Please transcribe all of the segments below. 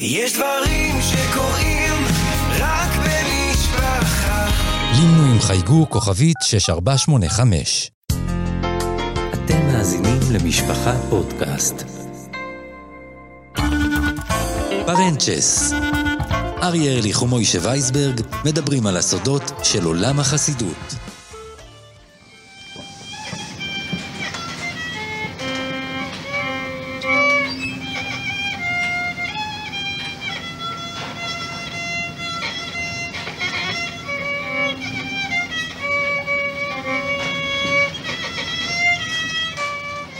יש דברים שקורים רק במשפחה. לינו עם חייגו כוכבית 6485. אתם מאזינים למשפחה פודקאסט. פרנצ'ס. אריה ארליך ומוישה וייסברג מדברים על הסודות של עולם החסידות.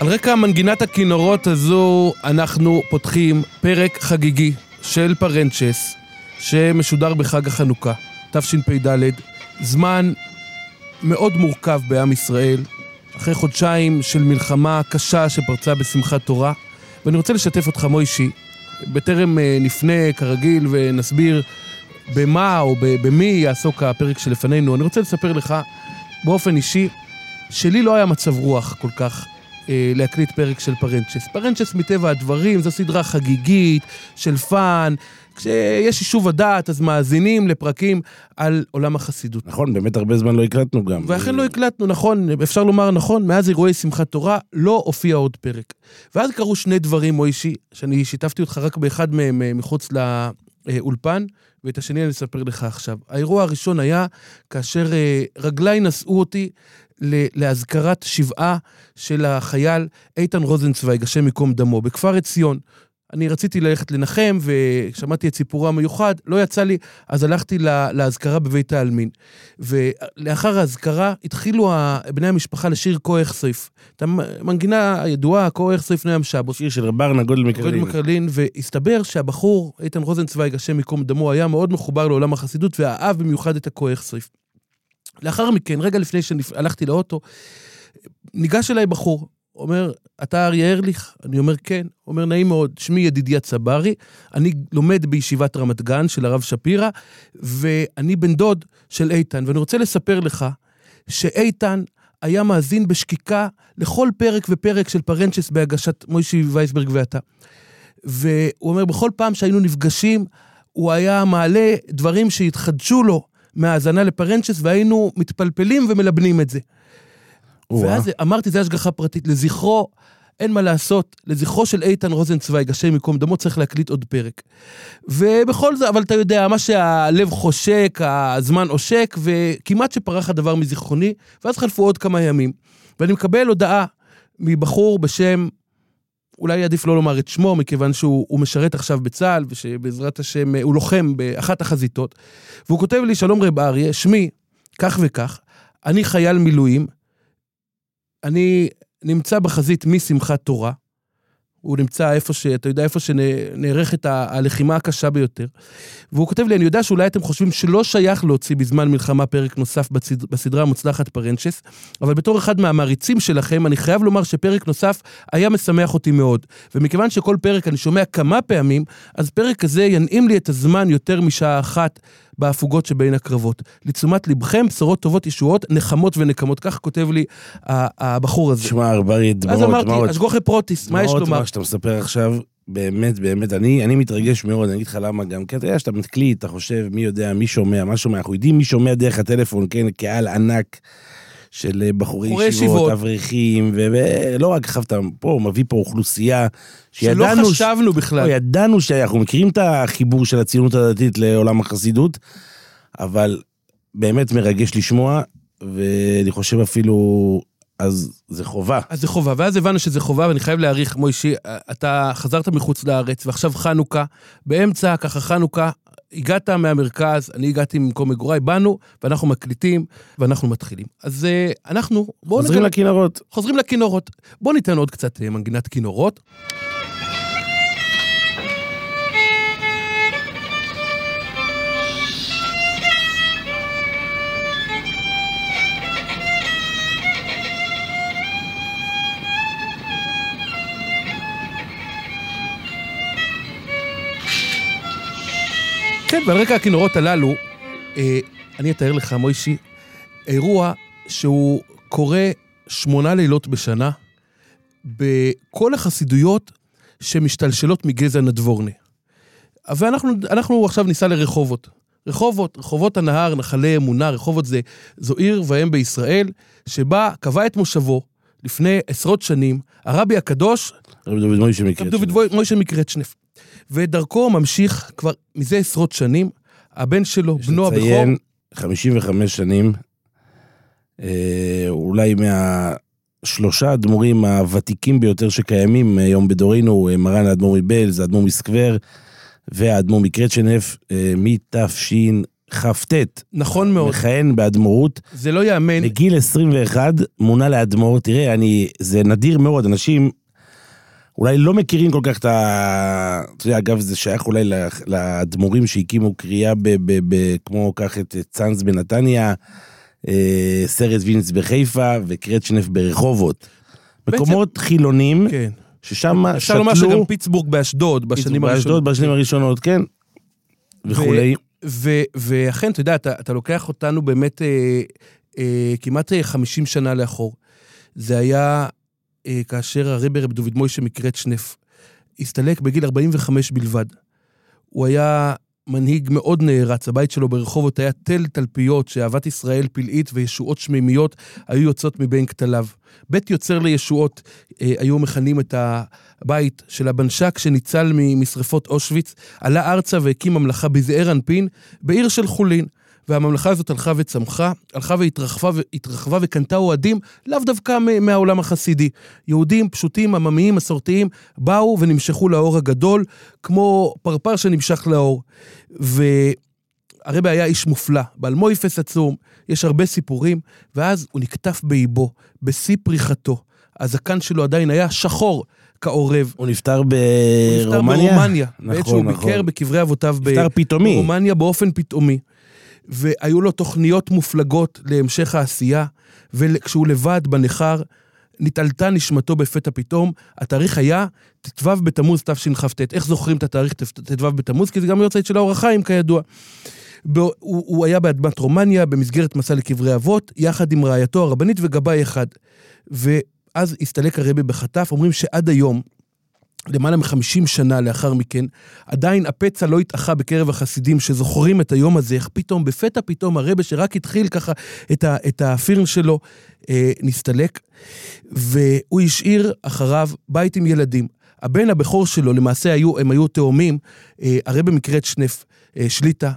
על רקע מנגינת הכינורות הזו, אנחנו פותחים פרק חגיגי של פרנצ'ס, שמשודר בחג החנוכה, תשפ"ד, זמן מאוד מורכב בעם ישראל, אחרי חודשיים של מלחמה קשה שפרצה בשמחת תורה, ואני רוצה לשתף אותך, מוישי, בטרם אה, נפנה כרגיל ונסביר במה או במי יעסוק הפרק שלפנינו, אני רוצה לספר לך באופן אישי, שלי לא היה מצב רוח כל כך להקליט פרק של פרנצ'ס. פרנצ'ס מטבע הדברים זו סדרה חגיגית של fun. כשיש יישוב הדעת אז מאזינים לפרקים על עולם החסידות. נכון, באמת הרבה זמן לא הקלטנו גם. ואכן לא הקלטנו, נכון, אפשר לומר נכון, מאז אירועי שמחת תורה לא הופיע עוד פרק. ואז קרו שני דברים, מוישי, שאני שיתפתי אותך רק באחד מהם אה, מחוץ לאולפן, ואת השני אני אספר לך עכשיו. האירוע הראשון היה כאשר אה, רגליי נשאו אותי לאזכרת שבעה של החייל איתן רוזנצוויג, השם ייקום דמו, בכפר עציון. אני רציתי ללכת לנחם, ושמעתי את סיפורו המיוחד, לא יצא לי, אז הלכתי לאזכרה בבית העלמין. ולאחר האזכרה התחילו בני המשפחה לשיר כה אכסף. את המנגינה הידועה, כה אכסף נעם שבו. שיר של רב ארנה גודל מקרלין. גודל מקרלין, והסתבר שהבחור, איתן רוזנצוויג, השם ייקום דמו, היה מאוד מחובר לעולם החסידות, ואהב במיוחד את הכה אכסף. לאחר מכן, רגע לפני שהלכתי לאוטו, ניגש אליי בחור, אומר, אתה אריה ארליך? אני אומר, כן. אומר, נעים מאוד, שמי ידידיה צברי, אני לומד בישיבת רמת גן של הרב שפירא, ואני בן דוד של איתן, ואני רוצה לספר לך שאיתן היה מאזין בשקיקה לכל פרק ופרק של פרנצ'ס בהגשת מוישי וייסברג ואתה. והוא אומר, בכל פעם שהיינו נפגשים, הוא היה מעלה דברים שהתחדשו לו מהאזנה לפרנצ'ס, והיינו מתפלפלים ומלבנים את זה. ואז אמרתי, זה השגחה פרטית. לזכרו, אין מה לעשות, לזכרו של איתן רוזנצוויג, השם ייקום דמו, צריך להקליט עוד פרק. ובכל זאת, אבל אתה יודע, מה שהלב חושק, הזמן עושק, וכמעט שפרח הדבר מזיכרוני, ואז חלפו עוד כמה ימים. ואני מקבל הודעה מבחור בשם, אולי עדיף לא לומר את שמו, מכיוון שהוא משרת עכשיו בצה"ל, ושבעזרת השם הוא לוחם באחת החזיתות. והוא כותב לי, שלום רב אריה, שמי, כך וכך, אני חייל מילואים, אני נמצא בחזית משמחת תורה, הוא נמצא איפה ש... אתה יודע, איפה שנערכת הלחימה הקשה ביותר. והוא כותב לי, אני יודע שאולי אתם חושבים שלא שייך להוציא בזמן מלחמה פרק נוסף בסד... בסדרה המוצלחת פרנצ'ס, אבל בתור אחד מהמעריצים שלכם, אני חייב לומר שפרק נוסף היה משמח אותי מאוד. ומכיוון שכל פרק אני שומע כמה פעמים, אז פרק כזה ינעים לי את הזמן יותר משעה אחת בהפוגות שבין הקרבות. לתשומת לבכם, בשורות טובות, ישועות, נחמות ונקמות. כך כותב לי הבחור הזה. שמע, ארברי, דמעות, דמעות. אז אמרתי, אשגוכי פרוטיס, מה יש לומר? מה שאתה מספר עכשיו, באמת, באמת, אני, אני מתרגש מאוד, אני אגיד לך למה גם, כי אתה יודע שאתה מקליט, אתה חושב, מי יודע, מי שומע, מה שומע, אנחנו יודעים מי שומע דרך הטלפון, כן, קהל ענק. של אה, בחורי ישיבות, ישיבות, אברכים, ולא רק אתה פה, מביא פה אוכלוסייה שידענו... שלא חשבנו ש... בכלל. לא, ידענו שאנחנו מכירים את החיבור של הציונות הדתית לעולם החסידות, אבל באמת מרגש לשמוע, ואני חושב אפילו אז זה חובה. אז זה חובה, ואז הבנו שזה חובה, ואני חייב להעריך, מוישי, אתה חזרת מחוץ לארץ, ועכשיו חנוכה, באמצע ככה חנוכה, הגעת מהמרכז, אני הגעתי ממקום מגוריי, באנו, ואנחנו מקליטים, ואנחנו מתחילים. אז uh, אנחנו... חוזרים נגד... לכינורות. חוזרים לכינורות. בואו ניתן עוד קצת uh, מנגינת כינורות. כן, ועל רקע הכינורות הללו, אה, אני אתאר לך, מוישי, אירוע שהוא קורה שמונה לילות בשנה בכל החסידויות שמשתלשלות מגזע נדבורנה. ואנחנו אנחנו עכשיו ניסע לרחובות. רחובות, רחובות הנהר, נחלי אמונה, רחובות זה, זו עיר ואם בישראל, שבה קבע את מושבו לפני עשרות שנים, הרבי הקדוש. רבי דוד מוישה מקרצ'נף. ואת דרכו ממשיך כבר מזה עשרות שנים, הבן שלו, יש בנו הבכור, לציין 55 שנים, אה, אולי מהשלושה האדמו"רים הוותיקים ביותר שקיימים היום בדורנו, אה, מרן האדמו"ר מבלז, האדמו"ר מסקבר והאדמו"ר מקרצ'נף, אה, מתשכ"ט. נכון מאוד, מכהן באדמו"רות. זה לא ייאמן, בגיל 21 מונה לאדמו"ר. תראה, אני, זה נדיר מאוד, אנשים אולי לא מכירים כל כך את ה... אתה יודע, אגב, זה שייך אולי לאדמו"רים שהקימו קריאה ב... ב, ב כמו קח את צאנז בנתניה, אה, סרט וינץ בחיפה וקרצ'נף ברחובות. בעצם- מקומות חילונים, כן. ששם אפשר לומר שגם שתלו... פיטסבורג באשדוד, בשנים הראשונות. באשדוד בשנים הראשונות, כן. וכולי. ו- ואכן, אתה יודע, אתה, אתה לוקח אותנו באמת אה, אה, כמעט אה, 50 שנה לאחור. זה היה אה, כאשר הרבי רב דוד מוישה מקרצ'נף הסתלק בגיל 45 בלבד. הוא היה מנהיג מאוד נערץ, הבית שלו ברחובות היה תל תלפיות שאהבת ישראל פלאית וישועות שמימיות היו יוצאות מבין כתליו. בית יוצר לישועות אה, היו מכנים את הבית של הבנשק שניצל משרפות אושוויץ, עלה ארצה והקים ממלכה בזעיר אנפין בעיר של חולין. והממלכה הזאת הלכה וצמחה, הלכה והתרחבה, והתרחבה וקנתה אוהדים, לאו דווקא מהעולם החסידי. יהודים פשוטים, עממיים, מסורתיים, באו ונמשכו לאור הגדול, כמו פרפר שנמשך לאור. והרבי היה איש מופלא, בעל מויפס עצום, יש הרבה סיפורים, ואז הוא נקטף באיבו, בשיא פריחתו. הזקן שלו עדיין היה שחור כעורב. הוא נפטר הוא נפטר ברומניה? ברומניה. נכון, בעת שהוא נכון. ביקר בקברי אבותיו. ברומניה באופן פתאומי. והיו לו תוכניות מופלגות להמשך העשייה, וכשהוא לבד בניכר, נתעלתה נשמתו בפתע פתאום. התאריך היה ט"ו בתמוז תשכ"ט. איך זוכרים את התאריך ט"ו בתמוז? כי זה גם יוצא של האור החיים, כידוע. הוא, הוא היה באדמת רומניה במסגרת מסע לקברי אבות, יחד עם רעייתו הרבנית וגבאי אחד. ואז הסתלק הרבי בחטף, אומרים שעד היום, למעלה מחמישים שנה לאחר מכן, עדיין הפצע לא התאחה בקרב החסידים שזוכרים את היום הזה, איך פתאום, בפתע פתאום הרבה שרק התחיל ככה את, ה, את הפירן שלו, אה, נסתלק, והוא השאיר אחריו בית עם ילדים. הבן הבכור שלו, למעשה היו, הם היו תאומים, אה, הרבה מקרית שנף, אה, שליטה,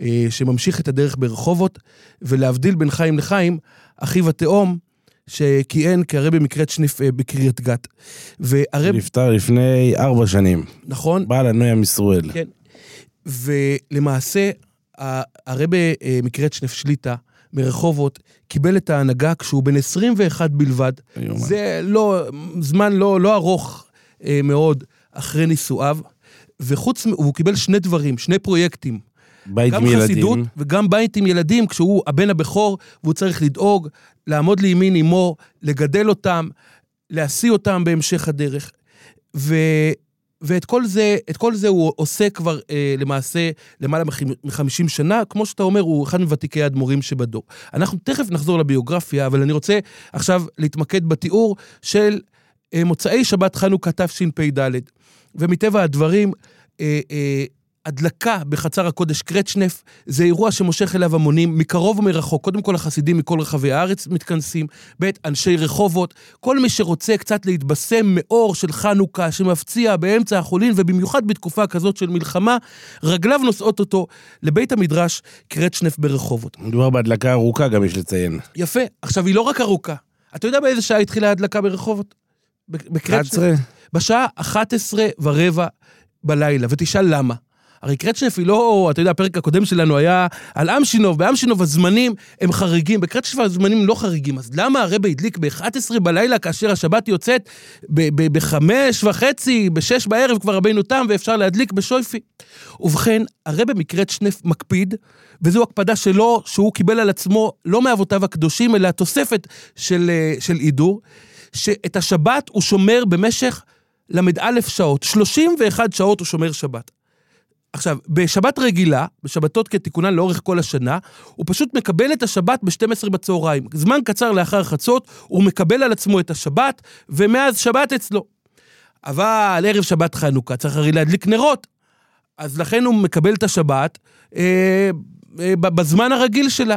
אה, שממשיך את הדרך ברחובות, ולהבדיל בין חיים לחיים, אחיו התאום, שכיהן כהרבי מקרית שנף אה, בקריית גת. והרב, נפטר לפני ארבע שנים. נכון, בעל הנויה מסרואל. כן. ולמעשה, ה- הרבה אה, מקרית שנף שליטה מרחובות קיבל את ההנהגה כשהוא בן 21 בלבד. יאומן. זה לא, זמן לא, לא ארוך אה, מאוד אחרי נישואיו. וחוץ, הוא קיבל שני דברים, שני פרויקטים. בית גם עם ילדים. חסידות וגם בית עם ילדים, כשהוא הבן הבכור, והוא צריך לדאוג, לעמוד לימין אמו, לגדל אותם, להשיא אותם בהמשך הדרך. ו... ואת כל זה, את כל זה הוא עושה כבר אה, למעשה למעלה מ-50 שנה, כמו שאתה אומר, הוא אחד מוותיקי האדמו"רים שבדור. אנחנו תכף נחזור לביוגרפיה, אבל אני רוצה עכשיו להתמקד בתיאור של אה, מוצאי שבת חנוכה תשפ"ד. ומטבע הדברים, אה, אה, הדלקה בחצר הקודש קרצ'נף זה אירוע שמושך אליו המונים מקרוב ומרחוק. קודם כל החסידים מכל רחבי הארץ מתכנסים, ב' אנשי רחובות, כל מי שרוצה קצת להתבשם מאור של חנוכה שמפציע באמצע החולין, ובמיוחד בתקופה כזאת של מלחמה, רגליו נושאות אותו לבית המדרש קרצ'נף ברחובות. מדובר בהדלקה ארוכה גם יש לציין. יפה. עכשיו, היא לא רק ארוכה. אתה יודע באיזה שעה התחילה ההדלקה ברחובות? בקרצ'נף? 11? בשעה 11 ורבע בלילה, ותשאל למה. הרי קרצ'נף היא לא, אתה יודע, הפרק הקודם שלנו היה על אמשינוב, באמשינוב הזמנים הם חריגים, בקרצ'נף הזמנים לא חריגים, אז למה הרבי הדליק ב-11 בלילה כאשר השבת יוצאת ב-5 וחצי, ב-6 בערב כבר רבינו תם ואפשר להדליק בשויפי? ובכן, הרבי מקרצ'נף מקפיד, וזו הקפדה שלו, שהוא קיבל על עצמו לא מאבותיו הקדושים, אלא תוספת של, של הידור, שאת השבת הוא שומר במשך ל"א שעות, 31 שעות הוא שומר שבת. עכשיו, בשבת רגילה, בשבתות כתיקונן לאורך כל השנה, הוא פשוט מקבל את השבת ב-12 בצהריים. זמן קצר לאחר חצות, הוא מקבל על עצמו את השבת, ומאז שבת אצלו. אבל ערב שבת חנוכה צריך הרי להדליק נרות. אז לכן הוא מקבל את השבת אה, אה, בזמן הרגיל שלה.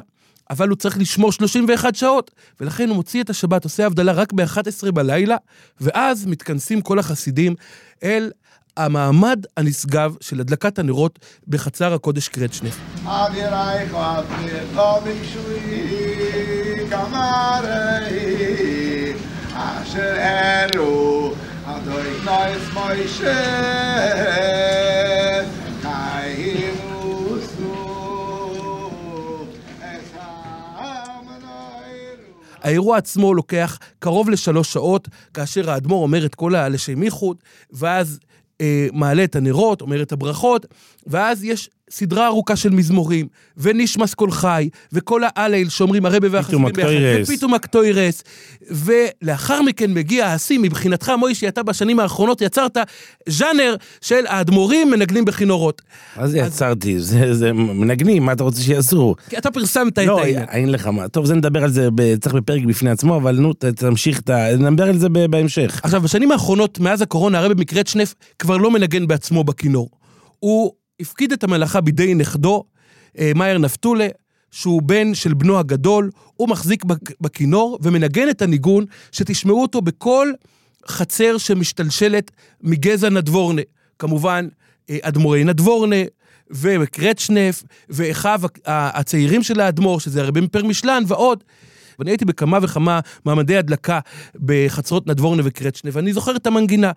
אבל הוא צריך לשמור 31 שעות, ולכן הוא מוציא את השבת, עושה הבדלה רק ב-11 בלילה, ואז מתכנסים כל החסידים אל המעמד הנשגב של הדלקת הנרות בחצר הקודש קרצ'נף. אשר ארו אדוי נויס מוישה האירוע עצמו לוקח קרוב לשלוש שעות, כאשר האדמו"ר אומר את כל הלשם ייחוד, ואז מעלה את הנרות, אומר את הברכות, ואז יש סדרה ארוכה של מזמורים, ונשמס כל חי, וכל ההלל שאומרים הרבה והחסידים הקטוירס. ופתאום הקטוירס, ולאחר מכן מגיע השיא, מבחינתך, מוישי, אתה בשנים האחרונות יצרת ז'אנר של האדמו"רים מנגנים בכינורות. מה זה יצרתי? זה זה מנגנים, מה אתה רוצה שיעשו? כי אתה פרסמת את לא, העניין. אין לך מה. טוב, זה נדבר על זה, צריך בפרק בפני עצמו, אבל נו, תמשיך את ה... נדבר על זה בהמשך. עכשיו, בשנים האחרונות, מאז הקורונה, הרבי מקרצ'נף כבר לא מנגן בעצמו בכינור. הוא הפקיד את המלאכה בידי נכדו, אה, מאייר נפתולה, שהוא בן של בנו הגדול, הוא מחזיק בכ- בכינור ומנגן את הניגון, שתשמעו אותו בכל חצר שמשתלשלת מגזע נדבורנה. כמובן, אה, אדמו"רי נדבורנה, וקרצ'נף, ואחיו הצעירים של האדמו"ר, שזה הרבי מפרמישלן, ועוד. ואני הייתי בכמה וכמה מעמדי הדלקה בחצרות נדבורנה וקרצ'נב, ואני זוכר את המנגינה.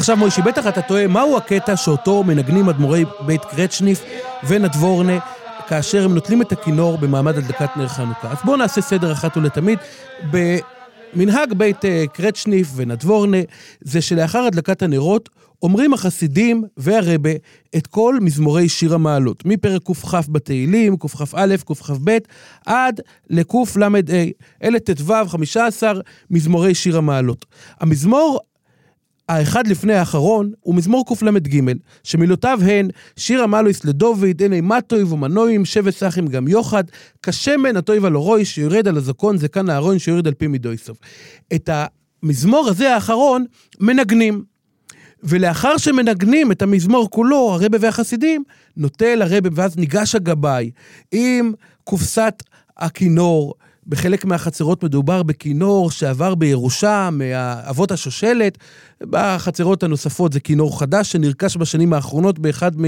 עכשיו, מוישי, בטח אתה תוהה, מהו הקטע שאותו מנגנים אדמו"רי בית קרצ'ניף ונדבורנה כאשר הם נוטלים את הכינור במעמד הדלקת נר חנוכה? אז בואו נעשה סדר אחת ולתמיד. במנהג בית אה, קרצ'ניף ונדבורנה, זה שלאחר הדלקת הנרות, אומרים החסידים והרבה את כל מזמורי שיר המעלות, מפרק קכ בתהילים, קכ"א, קכ"ב, עד לקל"ה. אלה ט"ו, 15 מזמורי שיר המעלות. המזמור האחד לפני האחרון הוא מזמור קל"ג, שמילותיו הן שיר המלויס לדוד, הנה מטוי ומנויים, שבט סחים גם יוחד, כשמן הטויב על אורוי, שיורד על הזקון, זקן הארון, שיורד על פי מידוי סוף. את המזמור הזה האחרון מנגנים. ולאחר שמנגנים את המזמור כולו, הרבה והחסידים, נוטל הרבה, ואז ניגש הגבאי עם קופסת הכינור. בחלק מהחצרות מדובר בכינור שעבר בירושה מאבות השושלת. בחצרות הנוספות זה כינור חדש שנרכש בשנים האחרונות באחד מ,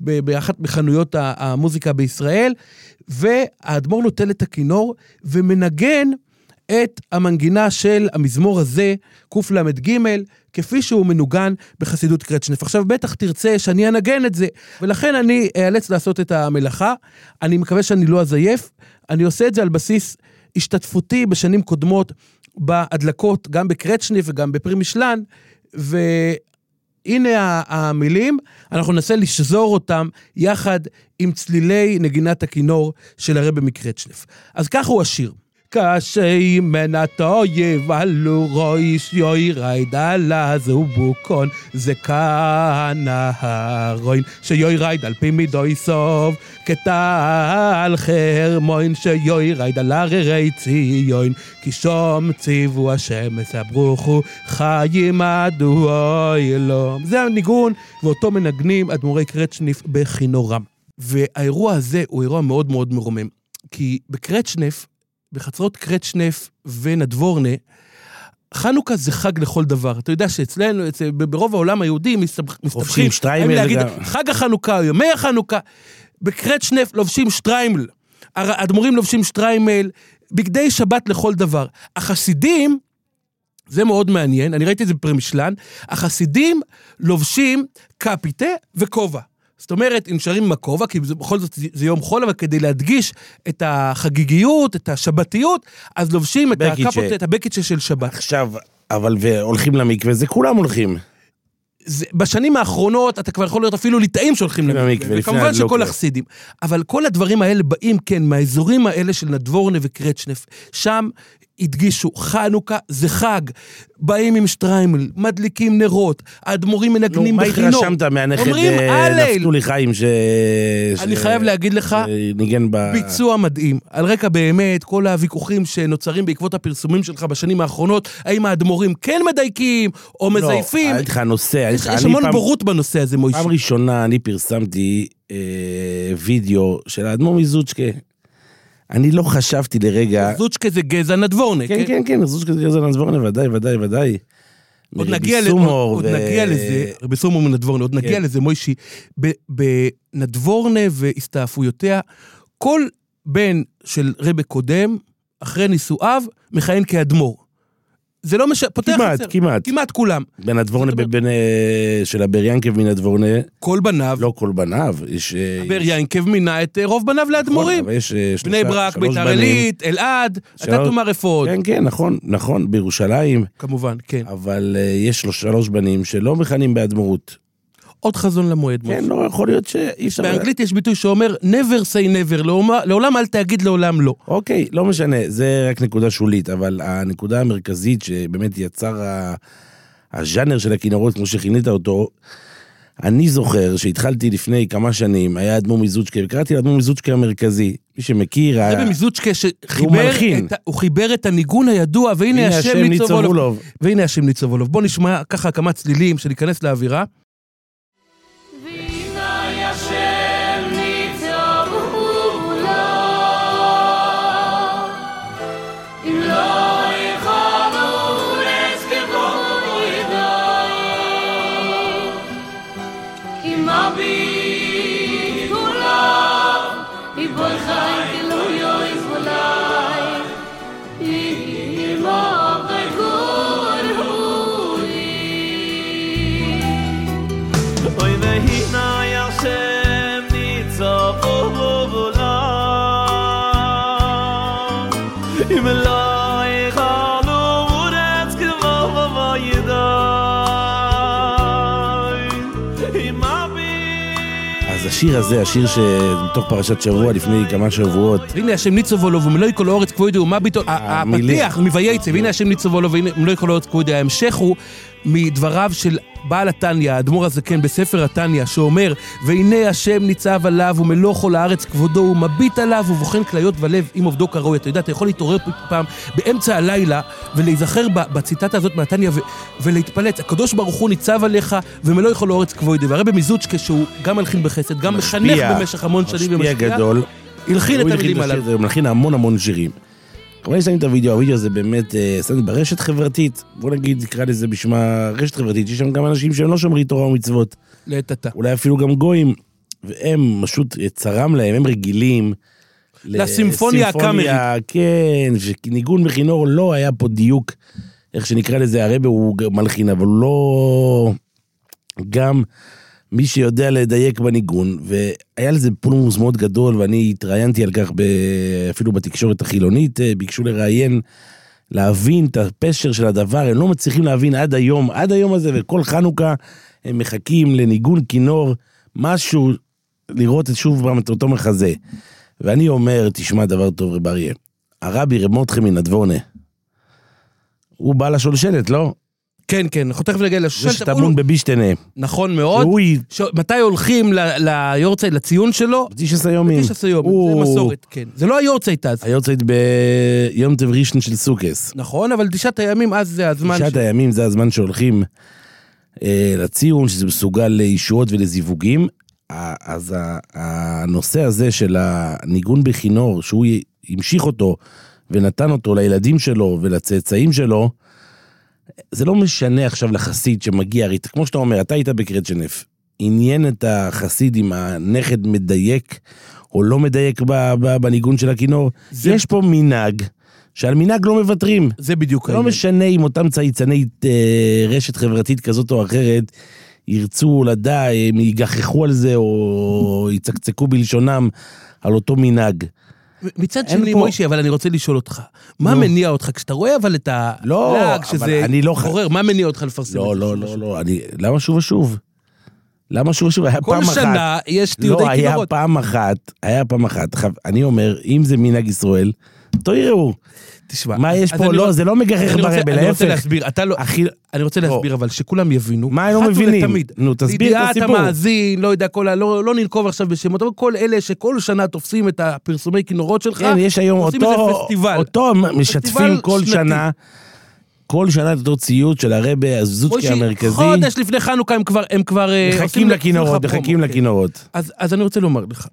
ב- באחת מחנויות המוזיקה בישראל. והאדמו"ר נוטל את הכינור ומנגן את המנגינה של המזמור הזה, קל"ג, כפי שהוא מנוגן בחסידות קרצ'נף. עכשיו, בטח תרצה שאני אנגן את זה, ולכן אני אאלץ לעשות את המלאכה. אני מקווה שאני לא אזייף. אני עושה את זה על בסיס השתתפותי בשנים קודמות בהדלקות, גם בקרצ'ניף וגם בפרימישלן, והנה ה- המילים, אנחנו ננסה לשזור אותם יחד עם צלילי נגינת הכינור של הרבי מקרצ'ניף. אז ככה הוא השיר. קשי מנתו יבלו רויש יוי ריידה לזו בוקון זה כאן ההרוין שיוי רייד על פי מידוי סוב כטל חרמוין שיוי רייד על הררי ציון כי שום ציוו השם סברוכו חיים עדו אלום זה הניגון ואותו מנגנים אדמו"רי קרצ'ניף בכינורם. והאירוע הזה הוא אירוע מאוד מאוד מרומם כי בקרצ'נף בחצרות קרצ'נף ונדבורנה, חנוכה זה חג לכל דבר. אתה יודע שאצלנו, אצל, ברוב העולם היהודי, מסתבכים, האם להגיד גם. חג החנוכה או ימי החנוכה. בקרצ'נף לובשים שטריימל. האדמו"רים לובשים שטריימל, בגדי שבת לכל דבר. החסידים, זה מאוד מעניין, אני ראיתי את זה בפרמישלן, החסידים לובשים קפיטה וכובע. זאת אומרת, הם נשארים עם הכובע, כי בכל זאת זה- יום חול, אבל כדי להדגיש את החגיגיות, את השבתיות, אז לובשים את. הקפות, את הבקיצ'ה של שבת. עכשיו, אבל והולכים למקווה, זה כולם הולכים. זה, בשנים האחרונות אתה כבר יכול לראות אפילו ליטאים שהולכים למקווה, וכמובן שכל. החסידים. אבל כל הדברים האלה באים, כן, מהאזורים האלה של נדבורנה וקרצ'נף. שם הדגישו, חנוכה זה חג. באים עם שטריימל, מדליקים נרות, האדמו"רים נו, מנגנים מה בכינור. התרשמת מהנכד אה. נפתולי חיים ש... אני חייב להגיד לך, ב... ביצוע מדהים. על רקע באמת כל הוויכוחים שנוצרים בעקבות הפרסומים שלך בשנים האחרונות, האם האדמו"רים כן מדייקים או מזייפים. לא, אגיד לך, הנושא, אני יש המון בורות בנושא הזה, מוישה. פעם ראשונה אני פרסמתי אה, וידאו של האדמו"ר מזוצ'קה. אני לא חשבתי לרגע... זוצ'קה זה גזע נדבורנה, כן, כן, כן, זוצ'קה זה גזע נדבורנה, ודאי, ודאי, ודאי. עוד מרבי נגיע, ל... עוד, נגיע לזה, רבי סומור מנדבורנה, עוד נגיע כן. לזה, מוישי. בנדבורנה והסתעפויותיה, כל בן של רבה קודם, אחרי נישואיו, מכהן כאדמו"ר. זה לא משנה, פותח כמעט, חצר. כמעט. כמעט כולם. בן הדבורנה בבן... אה, של הבר ינקב מן הדבורנה, כל בניו, לא כל בניו, יש... אה, בר יש- ינקב מינה את אה, רוב בניו לאדמו"רים. נכון, אבל יש אה, בני שלושה- ברק, ביתר. עילית, אלעד, אתה שלוש- תאמר איפה עוד. כן, כן, נכון, נכון, בירושלים, כמובן, כן. אבל יש שלוש- שלוש בנים שלא מכהנים באדמו"רות. עוד חזון למועד. כן, לא, יכול להיות שאי אפשר... באנגלית יש ביטוי שאומר never say never, לעולם- אל תגיד לעולם לא. אוקיי, לא משנה, זה רק נקודה שולית, אבל הנקודה המרכזית שבאמת יצר הז'אנר של הכינורות, כמו שכינית אותו, אני זוכר שהתחלתי לפני כמה שנים, היה אדמו"ר מזוצ'קה, וקראתי לאדמו"ר מזוצ'קה המרכזי. מי שמכיר, היה... רבי מזוצ'קה שחיבר. את, ה- הוא חיבר את הניגון הידוע, והנה הנה השם. ניצובולוב. והנה השם ניצובולוב. בוא נשמע ככה כמה צלילים שניכנס לאווירה. השיר הזה, השיר שמתוך פרשת שבוע לפני כמה שבועות, והנה השם ניצובולוב ומלוא כל האורץ כבודי ומה ביטול. הפתיח מווייצא, והנה השם ניצובולוב ומלוא כל האורץ כבודי. ההמשך הוא מדבריו של בעל התניא, האדמו"ר הזקן בספר התניא, שאומר, והנה השם ניצב עליו ומלוא כל הארץ כבודו, הוא מביט עליו ובוחן כליות ולב עם עובדו כראוי. אתה יודע, אתה יכול להתעורר פעם באמצע הלילה ולהיזכר בציטטה הזאת מהתניא ו- ולהתפלץ. הקדוש ברוך הוא ניצב עליך ומלוא יכול הארץ כבודי. והרבי מזוצ'קה, שהוא גם מלחין בחסד, גם מחנך משפיע, במשך המון שנים משפיע ומשפיע, גדול. הלחין את המילים הללו. הוא מלחין המון המון שירים. יש להם את הוידאו, הוידאו הזה באמת, אה, את זה ברשת חברתית, בוא נגיד, נקרא לזה בשמה רשת חברתית, יש שם גם אנשים שהם לא שומרי תורה ומצוות, לעת עתה. אולי אפילו גם גויים, והם פשוט צרם להם, הם רגילים. לסימפוניה לסימפוניה, כן, שניגון בכינור לא היה פה דיוק, איך שנקרא לזה, הרבה הוא מלחין, אבל הוא לא... גם מי שיודע לדייק בניגון, והיה לזה פולמוס מאוד גדול, ואני התראיינתי על כך ב... אפילו בתקשורת החילונית, אה, ביקשו לראיין, להבין את הפשר של הדבר, הם לא מצליחים להבין עד היום, עד היום הזה, וכל חנוכה הם מחכים לניגון כינור, משהו, לראות את שוב פעם את אותו מחזה. ואני אומר, תשמע דבר טוב, רב אריה, הרבי רב מותחה מן הדבורנה, הוא בעל השולשלת, לא? כן, כן, אנחנו תכף נגיע זה לשושלת. שטמון בבישטנה. נכון מאוד. הוא י- ש... מתי הולכים ל- ליורצייט, לציון שלו? בתשע יומים. בתשע יום, הוא- זה מסורת, כן. זה לא היורצייט אז. היורצייט ביום טב ראשון של סוכס. נכון, אבל תשעת הימים אז זה הזמן תשעת הימים זה הזמן שהולכים אה, לציון, שזה מסוגל לישועות ולזיווגים. אז הנושא הזה של הניגון בכינור, שהוא המשיך אותו ונתן אותו לילדים שלו ולצאצאים שלו, זה לא משנה עכשיו לחסיד שמגיע, הרי כמו שאתה אומר, אתה היית בקרצ'נף, עניין את החסיד אם הנכד מדייק או לא מדייק בניגון של הכינור. זה- יש פה מנהג, שעל מנהג לא מוותרים. זה בדיוק לא העניין. משנה אם אותם צייצני אה, רשת חברתית כזאת או אחרת ירצו לדעת, הם יגחכו על זה או יצקצקו בלשונם על אותו מנהג. מצד שני, פה- מוישי, אבל אני רוצה לשאול אותך, מה. מניע אותך? כשאתה רואה אבל את לא, הלעג אבל שזה אני לא ח- עורר, מה מניע אותך לפרסם את לא, זה? לא, לא, לא, אני... למה שוב ושוב? למה שוב ושוב? היה כל פעם אחת. שנה יש תיעודי לא, היה כינורות. פעם אחת, היה פעם אחת. אני אומר, אם זה מנהג ישראל, אותו יראו. תשמע. מה יש פה? לא, זה לא מגחך רוצה- ברבי, אני רוצה להפך. להסביר, אתה לא... הכי... אני רוצה להסביר, אבל שכולם יבינו. מה הם לא מבינים? נו, תסביר את לידיעת הסיפור. המאזין, לא יודע. לא לא ננקוב עכשיו בשמות, אבל כל אלה שכל שנה תופסים את הפרסומי כינורות שלך, כן, יש היום אותו. אותו משתפים כל. שנה, כל שנה את אותו ציוד של הרבי הזוצקי המרכזי. חודש לפני חנוכה הם כבר, הם כבר אה, מחכים לכינורות, מחכים כן. לכינורות. אז, אז אני רוצה לומר לך,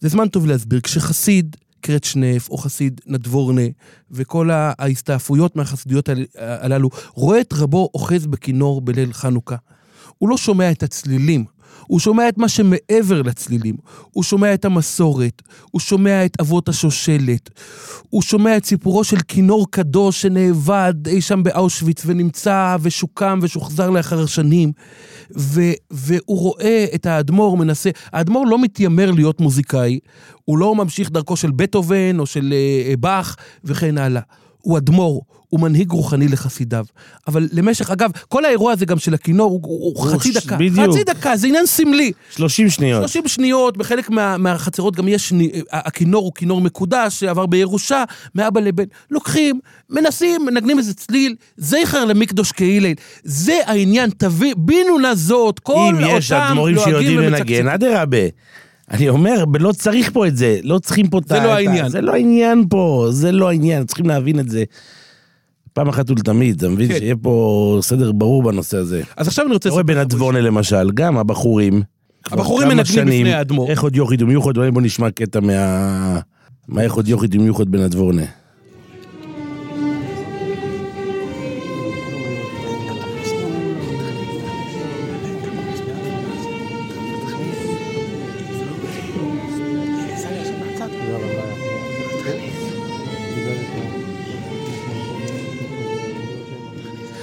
זה זמן טוב להסביר, כשחסיד קרצ'נף או חסיד נדבורנה וכל ההסתעפויות מהחסידויות הל- הללו, רואה את רבו אוחז בכינור בליל חנוכה. הוא לא שומע את הצלילים, הוא שומע את מה שמעבר לצלילים. הוא שומע את המסורת, הוא שומע את אבות השושלת, הוא שומע את סיפורו של כינור קדוש שנאבד אי שם באושוויץ ונמצא ושוקם ושוחזר לאחר שנים. ו- והוא רואה את האדמו"ר מנסה, האדמו"ר לא מתיימר להיות מוזיקאי, הוא לא ממשיך דרכו של בטהובן או של אה, אה, באך וכן הלאה. הוא אדמו"ר, הוא מנהיג רוחני לחסידיו. אבל למשך, אגב, כל האירוע הזה גם של הכינור הוא, הוא, הוא חצי דקה. בדיוק. חצי דקה, זה עניין סמלי. 30 שניות. 30 שניות, בחלק מה, מהחצרות גם יש, שני- הכינור הוא כינור מקודש שעבר בירושה, מאבא לבן. לוקחים, מנסים, מנגנים איזה צליל, זכר למקדוש קהילל. זה העניין, תביא, בינו נא זאת, כל אם אותם יש אדמו"רים שיודעים ומצקצקים. לנגן, אדרבה. אני אומר, לא צריך פה את זה, לא צריכים פה את זה. לא את ה- העניין. זה לא העניין פה, זה לא העניין, צריכים להבין את זה. פעם אחת ולתמיד, אתה מבין? כן. שיהיה פה סדר ברור בנושא הזה. אז עכשיו אני רוצה... אתה רואה בנדבונה למשל, גם הבחורים. הבחורים מנגנים בפני האדמו"ר. איך עוד יוחיד ומיוחד, אולי בוא נשמע קטע מה... מה איך עוד יוחיד ומיוחד בנדבונה.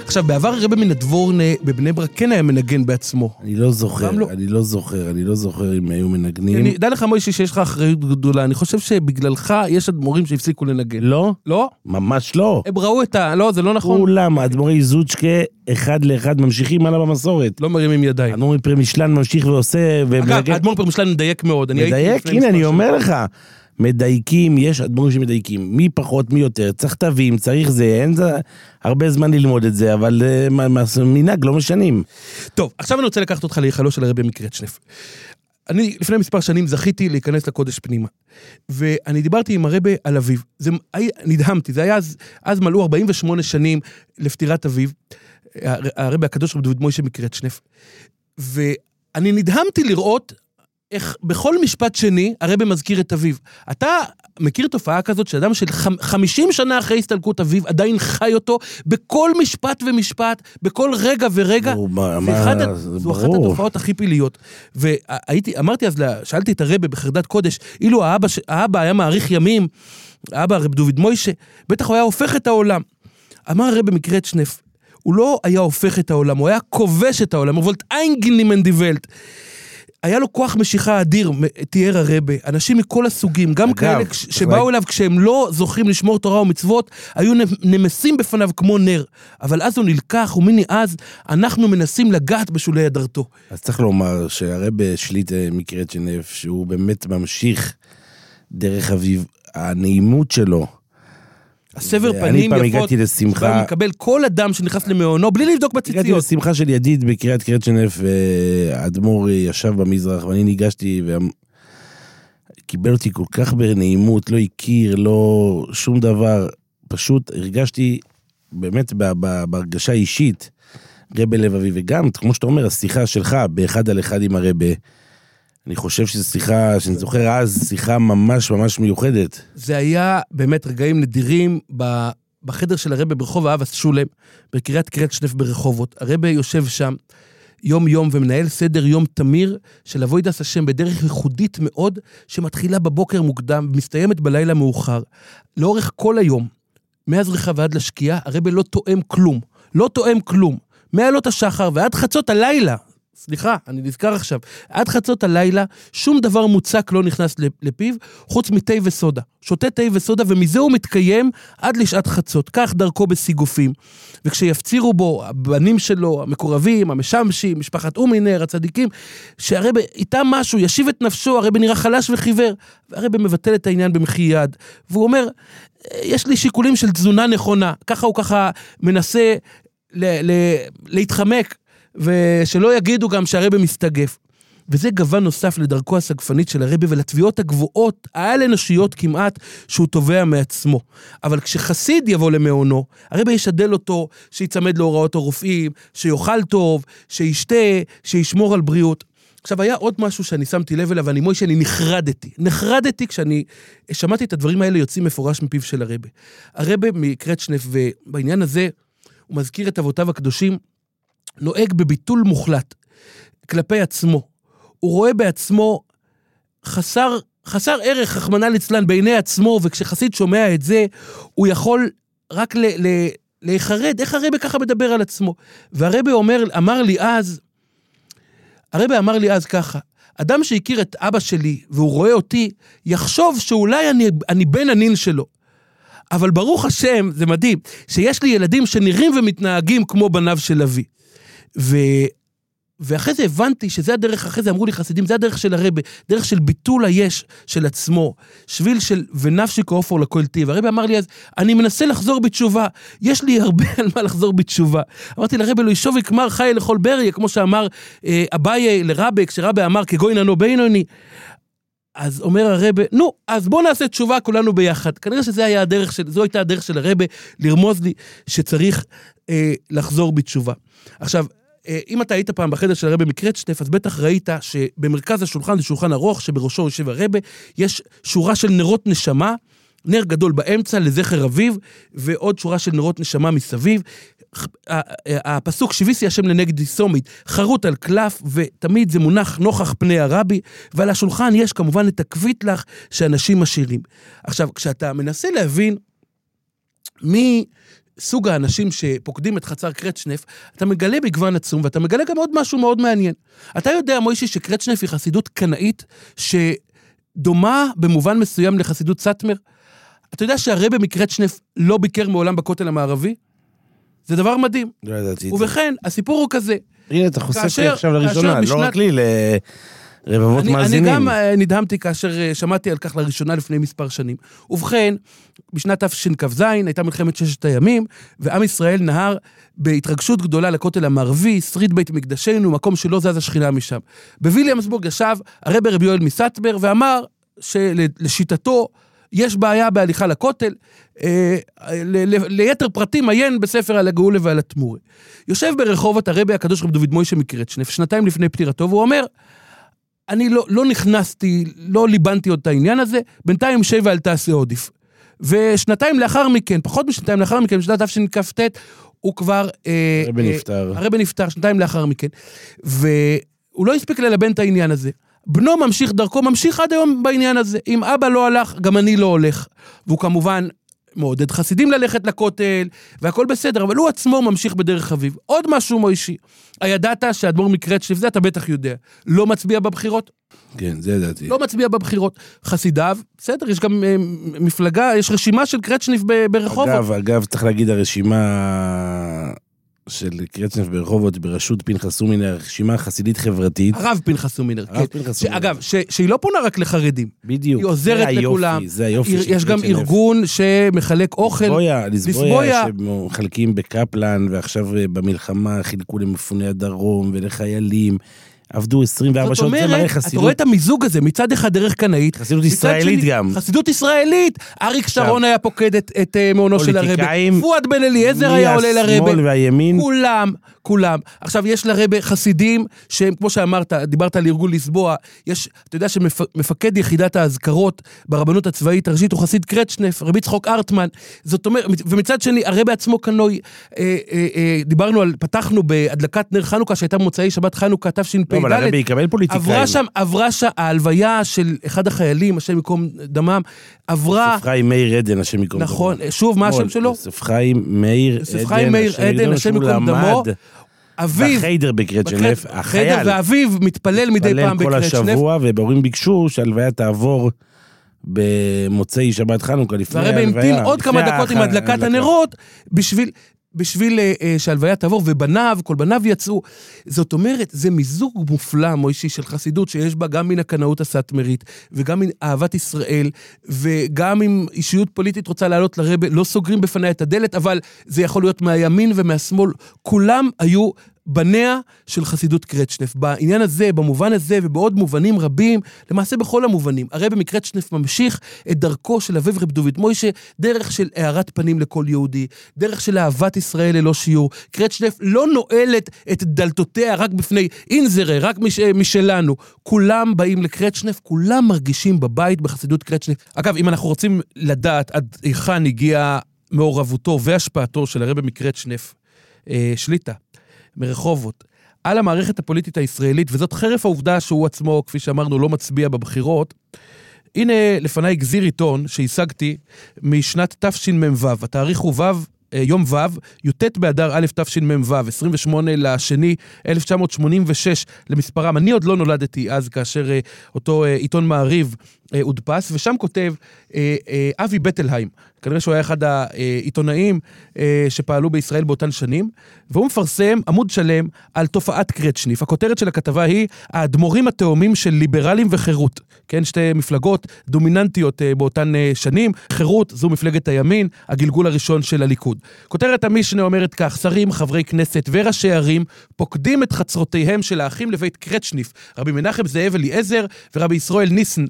עכשיו, בעבר הרבי מנדבורנה בבני ברק כן היה מנגן בעצמו. אני לא זוכר, לא. אני לא זוכר, אני לא זוכר אם היו מנגנים. אני, דע לך, מוישי, שיש לך אחריות גדולה. אני חושב שבגללך יש אדמו"רים שהפסיקו לנגן. לא, לא? ממש לא. הם ראו את ה... לא, זה לא נכון. כולם, האדמו"רי זוצ'קה, אחד לאחד ממשיכים הלאה במסורת. לא מרימים ידיים. האדמו"רי פרמישלן ממשיך ועושה, אגב. האדמו"ר פרמישלן מדייק מאוד. מדייק, הנה אני. אומר לך. מדייקים, יש אדמו"רים שמדייקים, מי פחות מי יותר, צריך תווים, צריך זה, אין זה הרבה זמן ללמוד את זה, אבל אה, מנהג לא משנים. טוב, עכשיו אני רוצה לקחת אותך להיכלו של הרבי מקרצ'נף. אני לפני מספר שנים זכיתי להיכנס לקודש פנימה. ואני דיברתי עם הרבי על אביו. זה, נדהמתי, זה היה אז, אז מלאו 48 שנים לפטירת אביו, הר- הרבי הקדוש רבי דוד מוישה מקרצ'נף. ואני נדהמתי לראות איך בכל משפט שני הרבי מזכיר את אביו. אתה מכיר תופעה כזאת שאדם של חמ- 50 שנה אחרי הסתלקות אביו עדיין חי אותו בכל משפט ומשפט, בכל רגע ורגע? מה- זה זה זו אחת ברור. התופעות הכי פליליות. והייתי, אמרתי אז, שאלתי את הרבה בחרדת קודש, אילו האבא, האבא היה מאריך ימים, האבא רב דוד מוישה, בטח הוא היה הופך את העולם. אמר הרבה מקרצ'נף, הוא לא היה הופך את העולם, הוא היה כובש את העולם, וולט איינגנימן די ולט. היה לו כוח משיכה אדיר, תיאר הרבה, אנשים מכל הסוגים, גם אגב, כאלה שבאו אליו כשהם לא זוכים לשמור תורה ומצוות, היו נמסים בפניו כמו נר. אבל אז הוא נלקח, ומני-אז אנחנו מנסים לגעת בשולי הדרתו. אז צריך לומר שהרבה שליט אה, מקרצ'נף, שהוא באמת ממשיך דרך אביו, הנעימות שלו. הסבר פנים פעם יפות, הגעתי לשמחה- הוא מקבל כל אדם שנכנס למעונו, בלי לבדוק הגעתי בציציות. לשמחה של ידיד בקריית קרצ'נף, והאדמו"ר ישב במזרח, ואני ניגשתי, וקיבל אותי כל כך בנעימות, לא הכיר, לא שום דבר. פשוט הרגשתי, באמת בהרגשה אישית, רבה לב אבי, וגם, כמו שאתה אומר, השיחה שלך באחד על אחד עם הרבה, אני חושב שזו שיחה, שאני זוכר אז, שיחה ממש ממש מיוחדת. זה היה באמת רגעים נדירים ב- בחדר של הרבה ברחוב האבס שולם, בקריית קרצ'נף ברחובות. הרבה יושב שם יום-יום ומנהל סדר יום תמיר של אבוידס השם בדרך ייחודית מאוד, שמתחילה בבוקר מוקדם ומסתיימת בלילה מאוחר. לאורך כל היום, מהזריחה ועד לשקיעה, הרבה לא תואם כלום. לא תואם כלום. מעלות השחר ועד חצות הלילה, סליחה, אני נזכר עכשיו. עד חצות הלילה, שום דבר מוצק לא נכנס לפיו, חוץ מתה וסודה. שותה תה וסודה, ומזה הוא מתקיים עד לשעת חצות. כך דרכו בסיגופים. וכשיפצירו בו הבנים שלו, המקורבים, המשמשים, משפחת אומינר, הצדיקים, שהרבה איתם משהו, ישיב את נפשו, הרבה נראה חלש וחיוור. והרבה מבטל את העניין במחי יד. והוא אומר, יש לי שיקולים של תזונה נכונה. ככה הוא ככה מנסה ל- ל- להתחמק, ושלא יגידו גם שהרבה מסתגף. וזה גוון נוסף לדרכו הסגפנית של הרבי ולתביעות הגבוהות, העל-אנושיות כמעט, שהוא תובע מעצמו. אבל כשחסיד יבוא למעונו, הרבי ישדל אותו שיצמד להוראות הרופאים, שיאכל טוב, שישתה, שישמור על בריאות. עכשיו, היה עוד משהו שאני שמתי לב אליו, ואני מוישה, אני נחרדתי. נחרדתי כשאני שמעתי את הדברים האלה יוצאים מפורש מפיו של הרבה. הרבה מקרצ'נף, ובעניין הזה, הוא מזכיר את אבותיו הקדושים, נוהג בביטול מוחלט כלפי עצמו. הוא רואה בעצמו חסר, חסר ערך, רחמנא ליצלן, בעיני עצמו, וכשחסיד שומע את זה, הוא יכול רק ל... ל להיחרד, איך הרבה ככה מדבר על עצמו? והרבה אומר, אמר לי אז, הרבה אמר לי אז ככה, אדם שהכיר את אבא שלי והוא רואה אותי, יחשוב שאולי אני, אני בן הנין שלו. אבל ברוך השם, זה מדהים, שיש לי ילדים שנראים ומתנהגים כמו בניו של אבי. ו... ואחרי זה הבנתי שזה הדרך, אחרי זה אמרו לי חסידים, זה הדרך של הרבה, דרך של ביטול היש של עצמו, שביל של ונפשי כאופור לכל טיב. הרבה אמר לי אז, אני מנסה לחזור בתשובה, יש לי הרבה על מה לחזור בתשובה. אמרתי לרבה, לא ישוב יקמר חי לכל בריה, כמו שאמר אה, אביי לרבה, כשרבה אמר כגוי ננו בינוני. אז אומר הרבה, נו, אז בואו נעשה תשובה כולנו ביחד. כנראה שזו הייתה הדרך של הרבה לרמוז לי שצריך אה, לחזור בתשובה. עכשיו, אם אתה היית פעם בחדר של הרבה מקרצ'טף, אז בטח ראית שבמרכז השולחן זה שולחן ארוך, שבראשו יושב הרבה, יש שורה של נרות נשמה, נר גדול באמצע לזכר אביו, ועוד שורה של נרות נשמה מסביב. הפסוק שביסי השם לנגד סומית חרוט על קלף, ותמיד זה מונח נוכח פני הרבי, ועל השולחן יש כמובן את הכבית לך שאנשים משאירים. עכשיו, כשאתה מנסה להבין מי סוג האנשים שפוקדים את חצר קרצ'נף, אתה מגלה מגוון עצום, ואתה מגלה גם עוד משהו מאוד מעניין. אתה יודע, מוישי, שקרצ'נף היא חסידות קנאית, שדומה במובן מסוים לחסידות סאטמר? אתה יודע שהרבה מקרצ'נף לא ביקר מעולם בכותל המערבי? זה דבר מדהים. לא ידעתי את זה. ובכן, הסיפור הוא כזה. הנה, אתה חושף לי עכשיו לראשונה, לא רק לי, לרבבות אני, אני מאזינים. גם אה, נדהמתי כאשר אה, שמעתי על כך לראשונה לפני מספר שנים. ובכן, בשנת תשכ"ז הייתה מלחמת ששת הימים, ועם ישראל נהר בהתרגשות גדולה לכותל המערבי, שריד בית מקדשנו, מקום שלא זזה שכינה משם. בוויליאמסבורג ישב הרבי רבי יואל מסטבר ואמר שלשיטתו יש בעיה בהליכה לכותל, אה, ל- ל- ליתר פרטים עיין בספר על הגאולה ועל התמורה. יושב ברחובות הרבי הקדוש רב דוד מוישה מקרצ'נף, שנתיים לפני פטירתו, והוא אומר, אני לא, לא נכנסתי, לא ליבנתי עוד את העניין הזה, בינתיים שב ואל תעשה עודיף. ושנתיים לאחר מכן, פחות משנתיים לאחר מכן, בשנת תשכ"ט, הוא כבר... אה, הרבי אה, נפטר. הרבי נפטר שנתיים לאחר מכן. והוא לא הספיק ללבן את העניין הזה. בנו ממשיך דרכו, ממשיך עד היום בעניין הזה. אם אבא לא הלך, גם אני לא הולך. והוא כמובן מעודד חסידים ללכת לכותל, והכל בסדר, אבל הוא עצמו ממשיך בדרך אביו. עוד משהו מוישי, הידעת שהאדמו"ר מקרצ'ניף, זה אתה בטח יודע, לא מצביע בבחירות? כן, זה ידעתי. לא מצביע בבחירות. חסידיו, בסדר, יש גם אה, מפלגה, יש רשימה של קרצ'ניף ברחובות. אגב, אגב, צריך להגיד, הרשימה של קרצנף ברחובות בראשות פנחס סומין, הרשימה חסידית חברתית. הרב פנחס אומינר, הרב כן. פנחס סומינר. שאגב, ש- שהיא לא פונה רק לחרדים, בדיוק. היא עוזרת זה היופי, לכולם. זה היופי יש- של יש גם. ארגון שמחלק אוכל. לסבויה, לסבויה. לסבויה, שמחלקים בקפלן, ועכשיו אה, במלחמה חילקו למפוני הדרום ולחיילים. עבדו 24 זאת שעות, זה מראה אומרת, אתה חסידות. רואה את המיזוג הזה, מצד אחד דרך קנאית, חסידות ישראלית שני- גם. חסידות ישראלית. אריק שרון היה פוקד את, את אה, מעונו של הרבה. פואד בן אליעזר היה עולה לרבה. מהשמאל והימין. כולם, כולם. עכשיו, יש לרבה חסידים שהם, כמו שאמרת, דיברת על ארגון לסבוע, יש, אתה יודע שמפקד יחידת האזכרות ברבנות הצבאית הראשית הוא חסיד קרצ'נף, רבי צחוק ארטמן. זאת אומרת, ומצד שני, הרבה עצמו קנוי, אה, אה, אה, דיברנו על, פתחנו בהדלקת נר חנוכה, שהייתה במוצאי שבת חנוכה תשפ"ד. לא, אבל הרבי יקבל פוליטיקאים. עברה שם, עברה שם, ההלוויה של אחד החיילים, השם ייקום דמם, עברה, יוסף חיים מאיר עדן, השם ייקום נכון, דמו. שוב, מה השם שלו? יוסף חיים מאיר יוסף חיים מאיר עדן, השם ייקום דמו. אביו, בחיידר בקרצ'נף, החייל. ואביו מתפלל מדי פעם כל בקרצ'נף. השבוע, וההורים ביקשו שההלוויה תעבור במוצאי שבת חנוכה לפני ההלוויה. המתין עוד כמה דקות עם הדלקת. הנרות, בשביל... בשביל אה, אה, שההלוויה תעבור, ובניו, כל בניו יצאו. זאת אומרת, זה מיזוג מופלא, מוישי, של חסידות, שיש בה גם מן הקנאות הסאטמרית, וגם מן אהבת ישראל, וגם אם אישיות פוליטית רוצה לעלות לרבה, לא סוגרים בפניה את הדלת, אבל זה יכול להיות מהימין ומהשמאל. כולם היו בניה של חסידות קרצ'נף. בעניין הזה, במובן הזה ובעוד מובנים רבים, למעשה בכל המובנים, הרבי מקרצ'נף ממשיך את דרכו של אביו רב דוד מוישה, דרך של הארת פנים לכל יהודי, דרך של אהבת ישראל ללא שיעור. קרצ'נף לא נועלת את דלתותיה רק בפני אינזרה, רק מש, משלנו. כולם באים לקרצ'נף, כולם מרגישים בבית בחסידות קרצ'נף. אגב, אם אנחנו רוצים לדעת עד היכן הגיעה מעורבותו והשפעתו של הרבי מקרצ'נף, אה, שליטה. מרחובות, על המערכת הפוליטית הישראלית, וזאת חרף העובדה שהוא עצמו, כפי שאמרנו, לא מצביע בבחירות. הנה, לפניי גזיר עיתון שהשגתי משנת תשמ"ו, התאריך הוא ו', אה, יום ו', י"ט באדר א' תשמ"ו, 28 לשני 1986 למספרם. אני עוד לא נולדתי אז, כאשר אה, אותו אה, עיתון מעריב הודפס, ושם כותב אה, אה, אבי בטלהיים, כנראה שהוא היה אחד העיתונאים אה, שפעלו בישראל באותן שנים, והוא מפרסם עמוד שלם על תופעת קרצ'ניף. הכותרת של הכתבה היא האדמו"רים התאומים של ליברלים וחירות. כן, שתי מפלגות דומיננטיות אה, באותן אה, שנים. חירות זו מפלגת הימין, הגלגול הראשון של הליכוד. כותרת המשנה אומרת כך, שרים, חברי כנסת וראשי ערים פוקדים את חצרותיהם של האחים לבית קרצ'ניף, רבי מנחם זאב אליעזר ורבי ישראל ניסן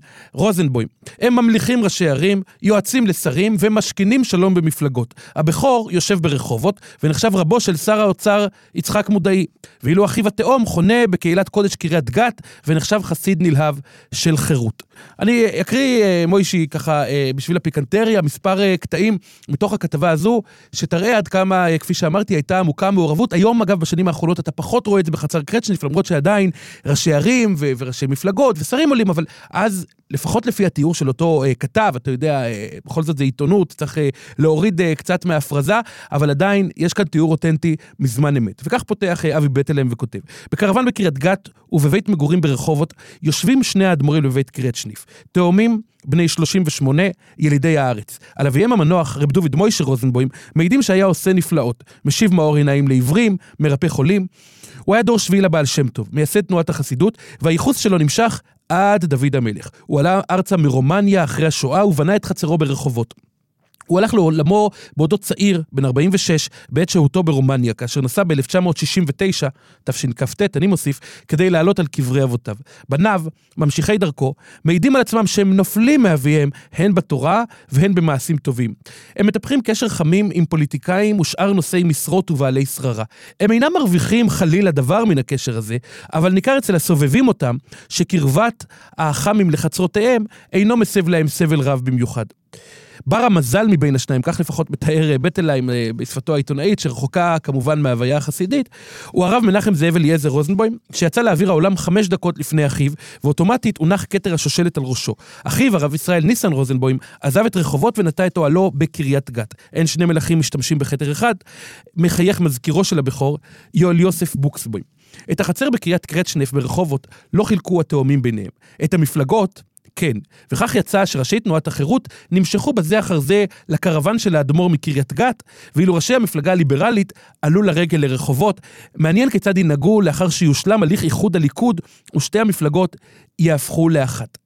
רוזנבוים. הם ממליכים ראשי ערים, יועצים לשרים ומשכינים שלום במפלגות. הבכור יושב ברחובות ונחשב רבו של שר האוצר יצחק מודעי, ואילו אחיו התאום חונה בקהילת קודש קריית גת ונחשב חסיד נלהב של חירות. אני אקריא, אה, מוישי, ככה, אה, בשביל הפיקנטריה, מספר אה, קטעים מתוך הכתבה הזו, שתראה עד כמה, כפי שאמרתי, הייתה עמוקה מעורבות. היום, אגב, בשנים האחרונות אתה פחות רואה את זה בחצר קרצ'ניף, למרות שעדיין ראשי ערים וראשי מפלגות ושרים עולים, אבל אז, לפחות לפי התיאור של אותו אה, כתב, אתה יודע, אה, בכל זאת זה עיתונות, צריך אה, להוריד אה, קצת מההפרזה, אבל עדיין יש כאן תיאור אותנטי מזמן אמת. וכך פותח אה, אבי בטלם וכותב: בקרוון בקריית גת ובבית מגורים ברחובות יושבים שני האדמו"רים בבית קרצ'ניף, תאומים בני 38, ילידי הארץ. על אביהם המנוח, רב דוד מוישה רוזנבוים, מעידים שהיה עושה נפלאות, משיב מאור עיניים לעיוורים, מרפא חולים. הוא היה דור שביעי לבעל שם טוב, מייסד תנועת החסידות, והייחוס שלו נמשך עד דוד המלך. הוא עלה ארצה מרומניה אחרי השואה ובנה את חצרו ברחובות. הוא הלך לעולמו בעודו צעיר, בן 46, בעת שהותו ברומניה, כאשר נסע ב-1969, תשכ"ט, אני מוסיף, כדי לעלות על קברי אבותיו. בניו, ממשיכי דרכו, מעידים על עצמם שהם נופלים מאביהם, הן בתורה והן במעשים טובים. הם מטפחים קשר חמים עם פוליטיקאים ושאר נושאי משרות ובעלי שררה. הם אינם מרוויחים חלילה דבר מן הקשר הזה, אבל ניכר אצל הסובבים אותם, שקרבת האח"מים לחצרותיהם אינו מסב להם סבל רב במיוחד. בר המזל מבין השניים, כך לפחות מתאר אה, בטלהיים אה, בשפתו העיתונאית, שרחוקה כמובן מההוויה החסידית, הוא הרב מנחם זאב אליעזר רוזנבוים, שיצא לאוויר העולם חמש דקות לפני אחיו, ואוטומטית הונח כתר השושלת על ראשו. אחיו, הרב ישראל ניסן רוזנבוים, עזב את רחובות ונטע את אוהלו בקריית גת. אין שני מלכים משתמשים בכתר אחד, מחייך מזכירו של הבכור, יואל יוסף בוקסבוים. את החצר בקריית קרצ'נף ברחובות לא חילקו התאומים ביניהם. את המפלגות, כן, וכך יצא שראשי תנועת החירות נמשכו בזה אחר זה לקרוון של האדמו"ר מקריית גת, ואילו ראשי המפלגה הליברלית עלו לרגל לרחובות. מעניין כיצד ינהגו לאחר שיושלם הליך איחוד הליכוד ושתי המפלגות יהפכו לאחת.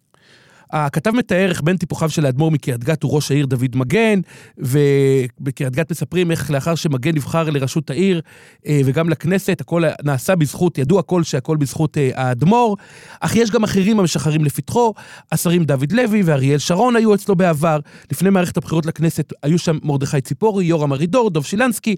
הכתב מתאר איך בין טיפוחיו של האדמו"ר מקריית גת הוא ראש העיר דוד מגן, ובקריית גת מספרים איך לאחר שמגן נבחר לראשות העיר אה, וגם לכנסת, הכל נעשה בזכות, ידעו הכל שהכל בזכות אה, האדמו"ר, אך יש גם אחרים המשחרים לפתחו, השרים דוד לוי ואריאל שרון היו אצלו בעבר, לפני מערכת הבחירות לכנסת היו שם מרדכי ציפורי, יורם ארידור, דב שילנסקי,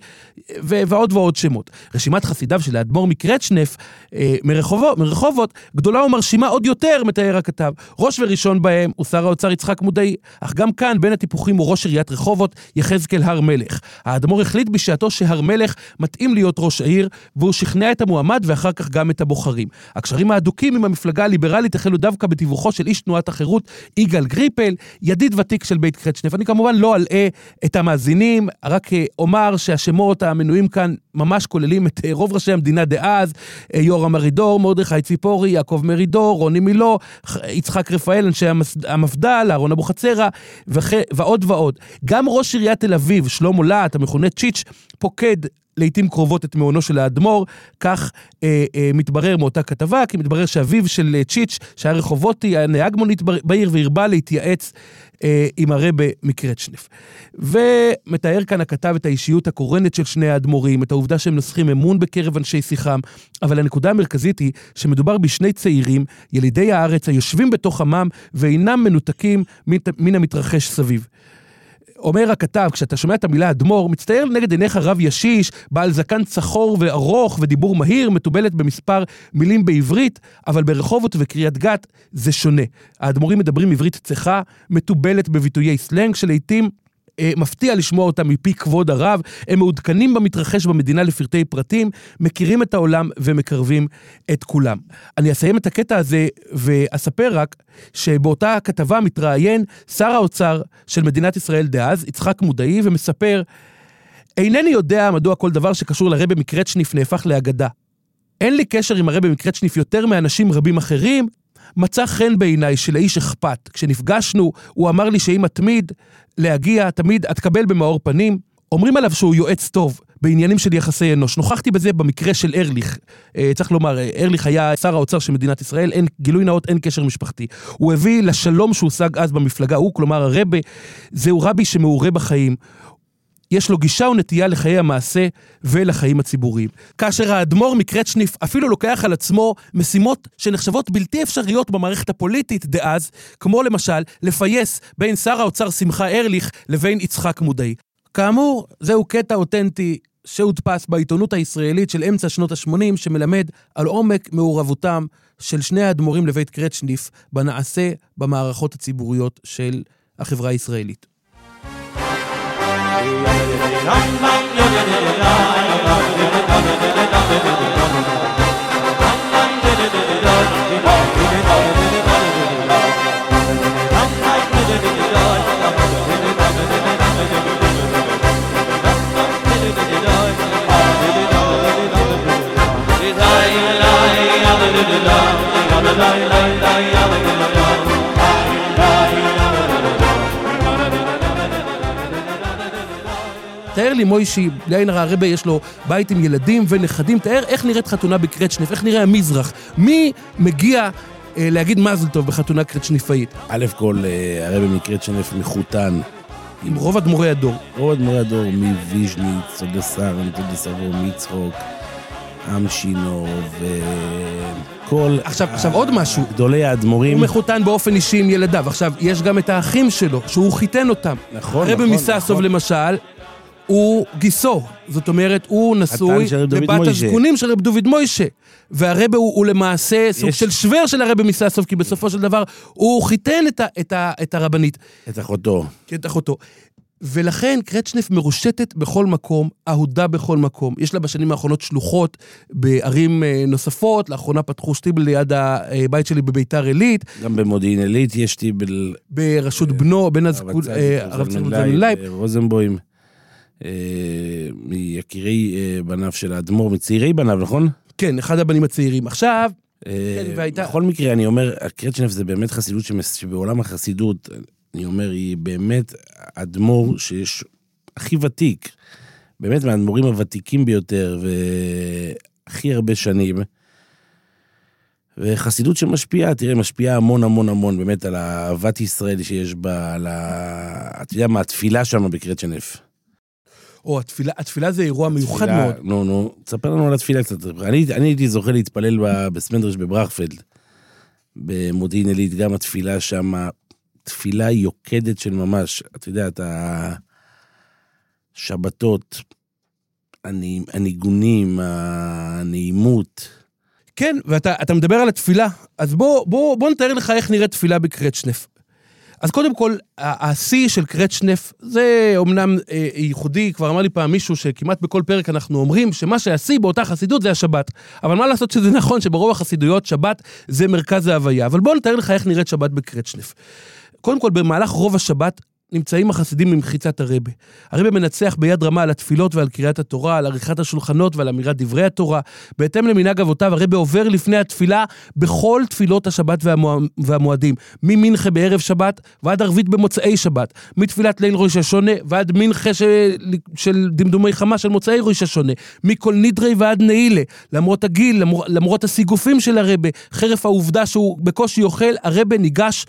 ו- ועוד ועוד שמות. רשימת חסידיו של האדמו"ר מקרצ'נף אה, מרחובות, מרחובות, גדולה ומרשימה עוד יותר, מתאר הכתב. ראש וראשון בהם הוא שר האוצר יצחק מודעי, אך גם כאן בין הטיפוחים הוא ראש עיריית רחובות, יחזקאל הר מלך. האדמו"ר החליט בשעתו שהר מלך מתאים להיות ראש העיר, והוא שכנע את המועמד ואחר כך גם את הבוחרים. הקשרים ההדוקים עם המפלגה הליברלית החלו דווקא בתיווכו של איש תנועת החירות, יגאל גריפל, ידיד ותיק של בית קרצ'נף. אני כמובן לא אלאה את המאזינים, רק אה, אומר שהשמות המנויים כאן ממש כוללים את אה, רוב ראשי המדינה דאז, אה, יורם ארידור, מרדכי ציפורי, יעקב מרידור, רוני מילו, ח- יצחק רפאל, אנשי המפד"ל, אהרון אבוחצירא, ועוד ועוד. גם ראש עיריית תל אביב, שלמה להט, המכונה צ'יץ', פוקד לעיתים קרובות את מעונו של האדמו"ר, כך אה, אה, מתברר מאותה כתבה, כי מתברר שאביו של אה, צ'יץ', שהיה רחובוטי, היה נהג מונית בעיר והרבה להתייעץ אה, עם הרבה מקרצ'נף. ומתאר כאן הכתב את האישיות הקורנת של שני האדמו"רים, את העובדה שהם נוסחים אמון בקרב אנשי שיחם, אבל הנקודה המרכזית היא שמדובר בשני צעירים, ילידי הארץ, היושבים בתוך עמם ואינם מנותקים מן המתרחש סביב. אומר הכתב, כשאתה שומע את המילה אדמו"ר, מצטייר לנגד עיניך רב ישיש, בעל זקן צחור וארוך ודיבור מהיר, מתובלת במספר מילים בעברית, אבל ברחובות וקריית גת זה שונה. האדמו"רים מדברים עברית צחה, מתובלת בביטויי סלנג, שלעיתים אה, מפתיע לשמוע אותם מפי כבוד הרב, הם מעודכנים במתרחש במדינה לפרטי פרטים, מכירים את העולם ומקרבים את כולם. אני אסיים את הקטע הזה ואספר רק שבאותה כתבה מתראיין שר האוצר של מדינת ישראל דאז, יצחק מודעי, ומספר, אינני יודע מדוע כל דבר שקשור לרבי מקרצ'ניף נהפך לאגדה. אין לי קשר עם הרבי מקרצ'ניף יותר מאנשים רבים אחרים, מצא חן בעיניי שלאיש אכפת. כשנפגשנו, הוא אמר לי שאם אתמיד להגיע, תמיד אתקבל במאור פנים. אומרים עליו שהוא יועץ טוב בעניינים של יחסי אנוש. נוכחתי בזה במקרה של ארליך. אה, צריך לומר, אה, ארליך היה שר האוצר של מדינת ישראל, אין, גילוי נאות, אין קשר משפחתי. הוא הביא לשלום שהושג אז במפלגה הוא, כלומר הרבה, זהו רבי שמעורה בחיים. יש לו גישה ונטייה לחיי המעשה ולחיים הציבוריים. כאשר האדמו"ר מקרצ'ניף אפילו לוקח על עצמו משימות שנחשבות בלתי אפשריות במערכת הפוליטית דאז, כמו למשל לפייס בין שר האוצר שמחה ארליך לבין יצחק מודעי. כאמור, זהו קטע אותנטי שהודפס בעיתונות הישראלית של אמצע שנות ה-80, שמלמד על עומק מעורבותם של שני האדמו"רים לבית קרצ'ניף בנעשה במערכות הציבוריות של החברה הישראלית. Lai, lai, lai, lai תאר לי, מוישי, בלי עין הרע, הרבה יש לו בית עם ילדים ונכדים, תאר איך נראית חתונה בקרצ'ניף, איך נראה המזרח. מי מגיע אה, להגיד מזל טוב בחתונה קרצ'ניפאית? א' כל, אה, הרבי מקרצ'נף מחותן. עם רוב אדמו"רי הדור. רוב אדמו"רי הדור, מוויז'ניץ, צודסר, צודסרו, מצחוק, אמשינו, וכל... עכשיו- עכשיו עוד משהו. גדולי האדמו"רים. הוא מחותן באופן אישי עם ילדיו. עכשיו, יש גם את האחים שלו, שהוא חיתן אותם. נכון, הרבי נכון, מססוב נכון. למשל, הוא גיסו. זאת אומרת, הוא נשוי לבת. הזקונים של רב דוד מוישה. והרבה הוא, הוא למעשה סוג יש- של שוור של הרבי מססוב, כי בסופו של דבר הוא חיתן את, ה, את, ה, את הרבנית, את אחותו. את אחותו. ולכן קרצ'נף מרושתת בכל מקום, אהודה בכל מקום. יש לה בשנים האחרונות שלוחות בערים אה, נוספות, לאחרונה פתחו שטיבל ליד הבית שלי בביתר עילית, גם במודיעין עילית יש שטיבל... בראשות בנו, בן הזקון, אה, הרב צדיק זלמן לייב. אה, רוזנבוים, מיקירי אה, בניו של האדמו"ר, מצעירי בניו, נכון? כן, אחד הבנים הצעירים. עכשיו, אה, כן, בכל מקרה, אני אומר, קרצ'נף זה באמת חסידות שבעולם החסידות, אני אומר, היא באמת אדמו"ר שיש הכי ותיק, באמת מהאדמו"רים הוותיקים ביותר, והכי הרבה שנים. וחסידות שמשפיעה, תראה, משפיעה המון המון המון באמת על אהבת ישראל שיש בה, על ה... אתה יודע מה, התפילה שם בקרצ'נף. או התפילה, התפילה זה אירוע מיוחד תפילה- מאוד. נו, נו, תספר לנו על התפילה קצת. אני, אני הייתי זוכה להתפלל בסמנדרש בברכפלד, במודיעין עילית, גם התפילה שם, תפילה יוקדת של ממש. אתה יודע, את השבתות, הנ- הניגונים, הנעימות. כן, ואתה אתה מדבר על התפילה, אז בוא, בוא, בוא נתאר לך איך נראית תפילה בקרצ'נף. אז קודם כל, השיא של קרצ'נף זה אומנם אה, ייחודי, כבר אמר לי פעם מישהו שכמעט בכל פרק אנחנו אומרים שמה שהשיא באותה חסידות זה השבת. אבל מה לעשות שזה נכון שברוב החסידויות שבת זה מרכז ההוויה. אבל בוא נתאר לך איך נראית שבת בקרצ'נף. קודם כל, במהלך רוב השבת נמצאים החסידים ממחיצת הרבה. הרבה מנצח ביד רמה על התפילות ועל קריאת התורה, על עריכת השולחנות ועל אמירת דברי התורה. בהתאם למנהג אבותיו, הרבה עובר לפני התפילה בכל תפילות השבת והמוע... והמועדים. ממנחה בערב שבת ועד ערבית במוצאי שבת. מתפילת ליל ראש השונה ועד מנחה של, של דמדומי חמה של מוצאי ראש השונה. מכל נדרי ועד נעילה. למרות הגיל, למרות, למרות הסיגופים של הרבה, חרף העובדה שהוא בקושי אוכל, הרבה ניגש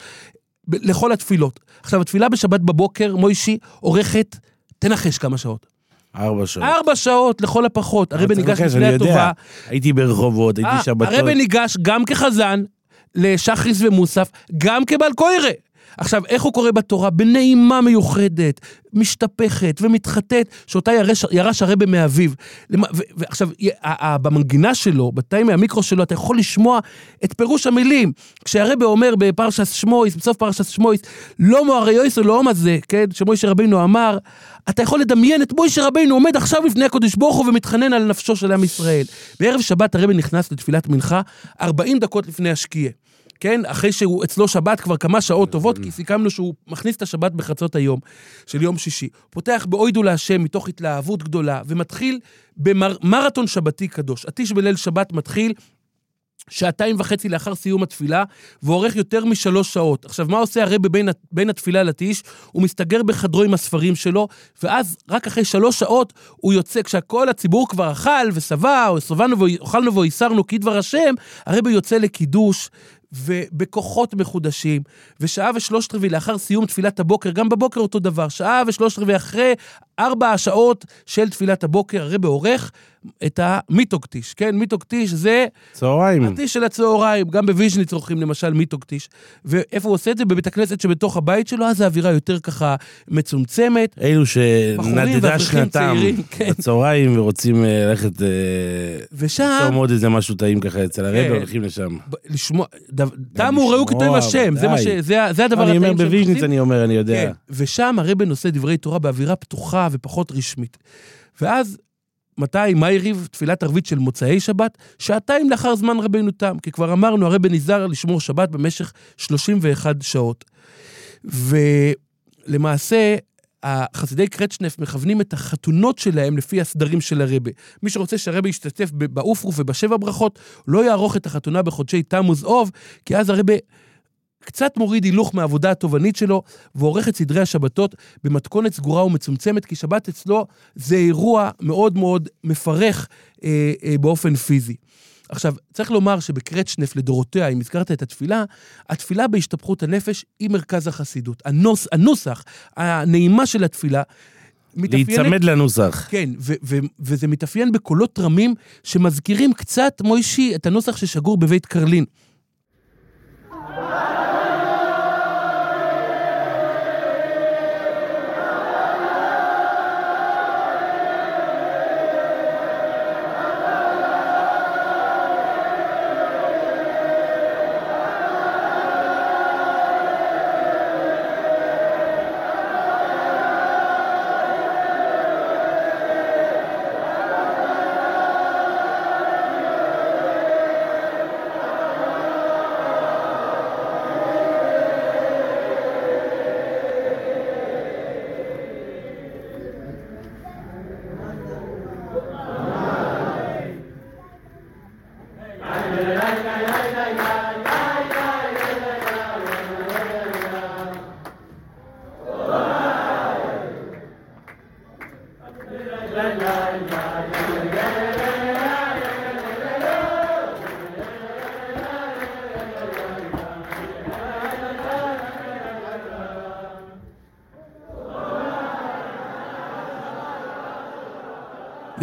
ב- לכל התפילות. עכשיו, התפילה בשבת בבוקר, מוישי, אורכת, תנחש כמה שעות. ארבע שעות. ארבע שעות לכל הפחות. צריך ניגש לפני. הטובה. הייתי ברחובות, הייתי אה, שבתות. הרבה ניגש גם כחזן לשחריס ומוסף, גם כבעל קוירה. עכשיו, איך הוא קורא בתורה? בנעימה מיוחדת, משתפכת ומתחטאת, שאותה ירש, ירש הרבה מאביו. ועכשיו, במנגינה שלו, בתאים מהמיקרו שלו, אתה יכול לשמוע את פירוש המילים. כשהרבה אומר בפרשת שמויס, בסוף פרשת שמויס, לא יויס ולא עומא זה, כן, שמוישה רבינו אמר, אתה יכול לדמיין את מוישה רבינו עומד עכשיו לפני הקדוש ברוך הוא ומתחנן על נפשו של עם ישראל. בערב שבת הרבי נכנס לתפילת מנחה 40 דקות לפני השקיעה. כן, אחרי שהוא אצלו שבת כבר כמה שעות טובות, כי סיכמנו שהוא מכניס את השבת בחצות היום של יום שישי. פותח באוידו להשם מתוך התלהבות גדולה, ומתחיל במרתון שבתי קדוש. הטיש בליל שבת מתחיל שעתיים וחצי לאחר סיום התפילה, ואורך יותר משלוש שעות. עכשיו, מה עושה הרבי בין, בין התפילה לטיש? הוא מסתגר בחדרו עם הספרים שלו, ואז רק אחרי שלוש שעות הוא יוצא, כשכל הציבור כבר אכל ושבע, או שבענו ואוכלנו והסרנו כדבר השם, הרבי יוצא לקידוש. ובכוחות מחודשים, ושעה ושלושת רבעי לאחר סיום תפילת הבוקר, גם בבוקר אותו דבר, שעה ושלושת רבעי אחרי ארבע השעות של תפילת הבוקר, הרבי עורך את המיתוקטיש, כן? מיתוקטיש זה צהריים. הטיש של הצהריים, גם בוויז'ניץ עורכים למשל מיתוקטיש. ואיפה הוא עושה את זה? בבית הכנסת שבתוך הבית שלו, אז האווירה יותר ככה מצומצמת. אלו שנדדה שנתם כן. בצהריים ורוצים אה, ללכת אה, ושם, ליצור מאוד איזה משהו טעים ככה אצל הרבי, כן. הולכים לשם. לשמוע, תמו ראו כתוב השם, זה ש... זה זה הדבר אני אומר הטעים שהם בוויז'ניץ, עושים. אני אומר, אני יודע. כן, ושם הרבי נושא דברי תורה באווירה פתוחה ופחות רשמית. ואז, מתי? מה הריב תפילת ערבית של מוצאי שבת? שעתיים לאחר זמן רבינו תם, כי כבר אמרנו, הרבי נזהר לשמור שבת במשך 31 שעות. ולמעשה, החסידי קרצ'נף מכוונים את החתונות שלהם לפי הסדרים של הרבה. מי שרוצה שהרבה ישתתף באופרוף ובשבע ברכות, לא יערוך את החתונה בחודשי תמוז אוב, כי אז הרבה קצת מוריד הילוך מהעבודה התובענית שלו, ועורך את סדרי השבתות במתכונת סגורה ומצומצמת, כי שבת אצלו זה אירוע מאוד מאוד מפרך אה, אה, באופן פיזי. עכשיו, צריך לומר שבקרצ'נף לדורותיה, אם הזכרת את התפילה, התפילה בהשתפכות הנפש היא מרכז החסידות. הנוס, הנוסח, הנעימה של התפילה, מתאפיינת... להיצמד לנוסח. כן, ו- ו- וזה מתאפיין בקולות רמים שמזכירים קצת, מוישי, את הנוסח ששגור בבית קרלין.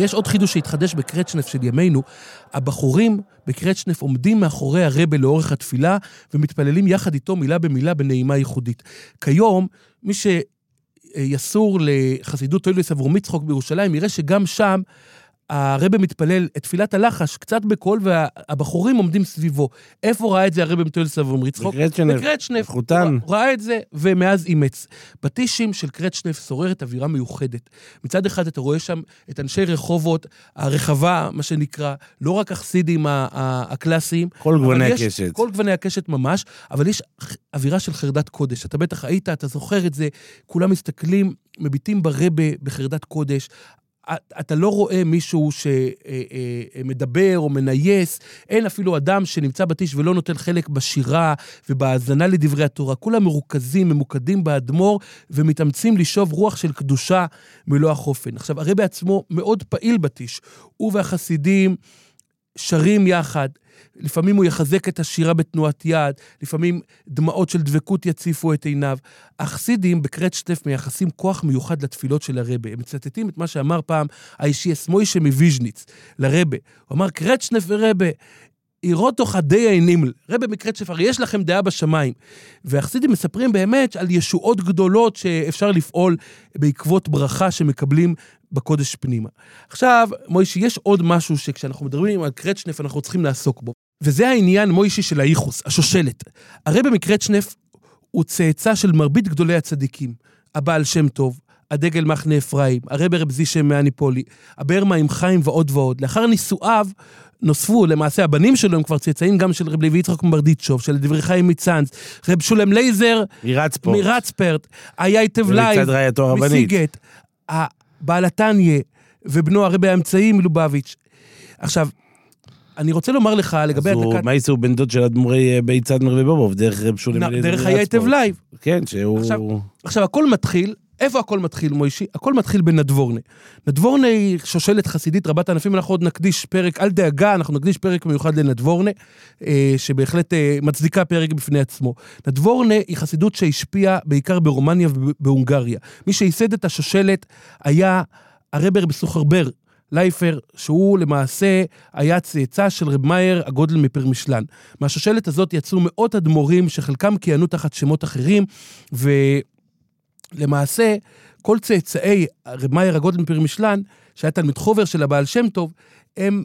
ויש עוד חידוש שהתחדש בקרצ'נף של ימינו. הבחורים בקרצ'נף עומדים מאחורי הרבה לאורך התפילה ומתפללים יחד איתו מילה במילה בנעימה ייחודית. כיום, מי שיסור לחסידות טוילס אברום יצחוק בירושלים, יראה שגם שם הרבי מתפלל את תפילת הלחש, קצת בקול, והבחורים עומדים סביבו. איפה ראה את זה הרבי מתואל סבום יצחוק? בקרצ'נף. בקרצ'נף. חותן. ראה את זה, ומאז אימץ. בטישים של קרצ'נף שוררת אווירה מיוחדת. מצד אחד אתה רואה שם את אנשי רחובות, הרחבה, מה שנקרא, לא רק החסידים הקלאסיים. כל גווני יש- הקשת. כל גווני הקשת ממש, אבל יש אווירה של חרדת קודש. אתה בטח היית, אתה זוכר את זה, כולם מסתכלים, מביטים ברבה בחרדת קודש. את- אתה לא רואה מישהו שמדבר או מנייס, אין אפילו אדם שנמצא בטיש ולא נוטל חלק בשירה ובהאזנה לדברי התורה. כולם מרוכזים, ממוקדים באדמו"ר ומתאמצים לשאוב רוח של קדושה מלוא החופן. עכשיו, הרבי בעצמו מאוד פעיל בטיש. הוא והחסידים שרים יחד. לפעמים הוא יחזק את השירה בתנועת יד, לפעמים דמעות של דבקות יציפו את עיניו. החסידים בקרצ'טף מייחסים כוח מיוחד לתפילות של הרבה. הם מצטטים את מה שאמר פעם האישיאס מוישה מוויז'ניץ לרבה. הוא אמר, קרצ'נף ורבה, אירוטו חדי העינים. רבה מקרצ'נף, הרי יש לכם דעה בשמיים. והחסידים מספרים באמת על ישועות גדולות שאפשר לפעול בעקבות ברכה שמקבלים בקודש פנימה. עכשיו, מוישי, יש עוד משהו שכשאנחנו מדברים על קרצ'נף אנחנו צריכים לעסוק בו. וזה העניין, מוישי, של האיחוס, השושלת. הרבי מקרצ'נף הוא צאצא של מרבית גדולי הצדיקים. הבעל שם טוב, הדגל מחנה אפרים, הרבי רב זישה מהניפולי, הבאר מים חיים ועוד ועוד. לאחר נישואיו נוספו, למעשה הבנים שלו הם כבר צאצאים גם של רב לוי יצחק מברדיצ'וב, של דברי חיים מצאנז, רב שולם לייזר מרצפורט. מרצפרט, הייטב לייב. מסיגט, בעל התניא ובנו הרבי האמצעי מלובביץ'. עכשיו, אני רוצה לומר לך לגבי אז הוא, הדלקת... מייסה הוא בן דוד של אדמו"רי אה, בית סאטמר ובובוב, דרך רב שולם נ- אליעזר דרך הייטב מרצפורט. לייב. כן, שהוא... עכשיו, עכשיו, הכל מתחיל, איפה הכל מתחיל, מוישי? הכל מתחיל בנדבורנה. נדבורנה היא שושלת חסידית רבת ענפים, אנחנו עוד נקדיש פרק, אל דאגה, אנחנו נקדיש פרק מיוחד לנדבורנה, אה, שבהחלט אה, מצדיקה פרק בפני עצמו. נדבורנה היא חסידות שהשפיעה בעיקר ברומניה ובהונגריה. מי שייסד את השושלת היה הרבר בסוחרבר. לייפר, שהוא למעשה היה צאצא של רב מאייר הגודל מפרמישלן. מהשושלת הזאת יצאו מאות אדמו"רים שחלקם כיהנו תחת שמות אחרים, ולמעשה כל צאצאי רב מאייר הגודל מפרמישלן, שהיה תלמיד חובר של הבעל שם טוב, הם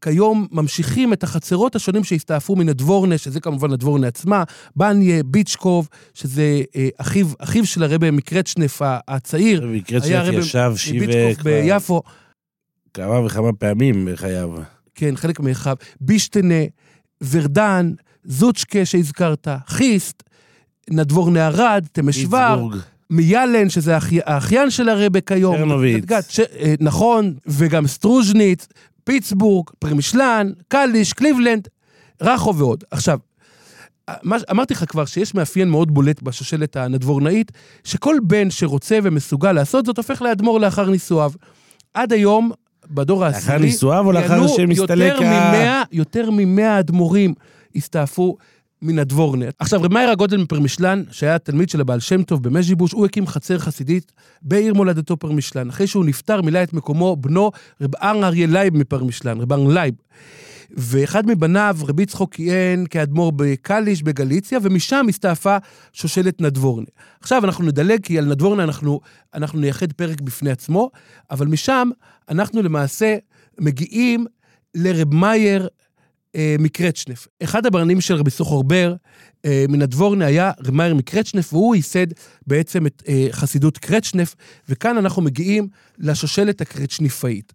כיום ממשיכים את החצרות השונים שהסתעפו מן הדבורנה, שזה כמובן הדבורנה עצמה, בניה, ביצ'קוב, שזה אה, אחיו, אחיו של הרבי מקרצ'נף הצעיר, הרבי ישב שיבה ביצ'קוב כבר ביפו. כמה וכמה פעמים בחייו. כן, חלק מאחיו, בישטנה, ורדן, זוצ'קה שהזכרת, חיסט, נדבור נערד, תמשוור, פיטסבורג. מיאלן, שזה האחי- האחיין של הרבה כיום. צ'רנוביץ. גת, ש... אה, נכון, וגם סטרוז'ניץ, פיטסבורג, פרמישלן, קליש, קליבלנד, רחו ועוד. עכשיו, מה, אמרתי לך כבר שיש מאפיין מאוד בולט בשושלת הנדבורנאית, שכל בן שרוצה ומסוגל לעשות זאת הופך לאדמו"ר לאחר נישואיו. עד היום, בדור העשירי, לאחר נישואיו או לאחר שמסתלק יותר ה- ממאה, יותר ממאה אדמו"רים הסתעפו מנדבורנה. עכשיו, רב מאיר הגודל מפרמישלן, שהיה תלמיד של הבעל שם טוב במז'יבוש, הוא הקים חצר חסידית בעיר מולדתו פרמישלן. אחרי שהוא נפטר, מילא את מקומו בנו רב אהרן אריה לייב מפרמישלן, רב אהרן לייב. ואחד מבניו, רבי יצחוק כיהן כאדמו"ר בקליש בגליציה, ומשם הסתעפה שושלת נדבורנה. עכשיו אנחנו נדלג, כי על נדבורנה אנחנו, אנחנו נייחד פרק בפני עצמו, אבל משם אנחנו למעשה מגיעים לרב מאייר מקרצ'נף. אחד הבנים של רבי יסוחר בער אה, מנדבורנה היה רב מאייר מקרצ'נף, והוא ייסד בעצם את אה, חסידות קרצ'נף, וכאן אנחנו מגיעים לשושלת הקרצ'ניפאית.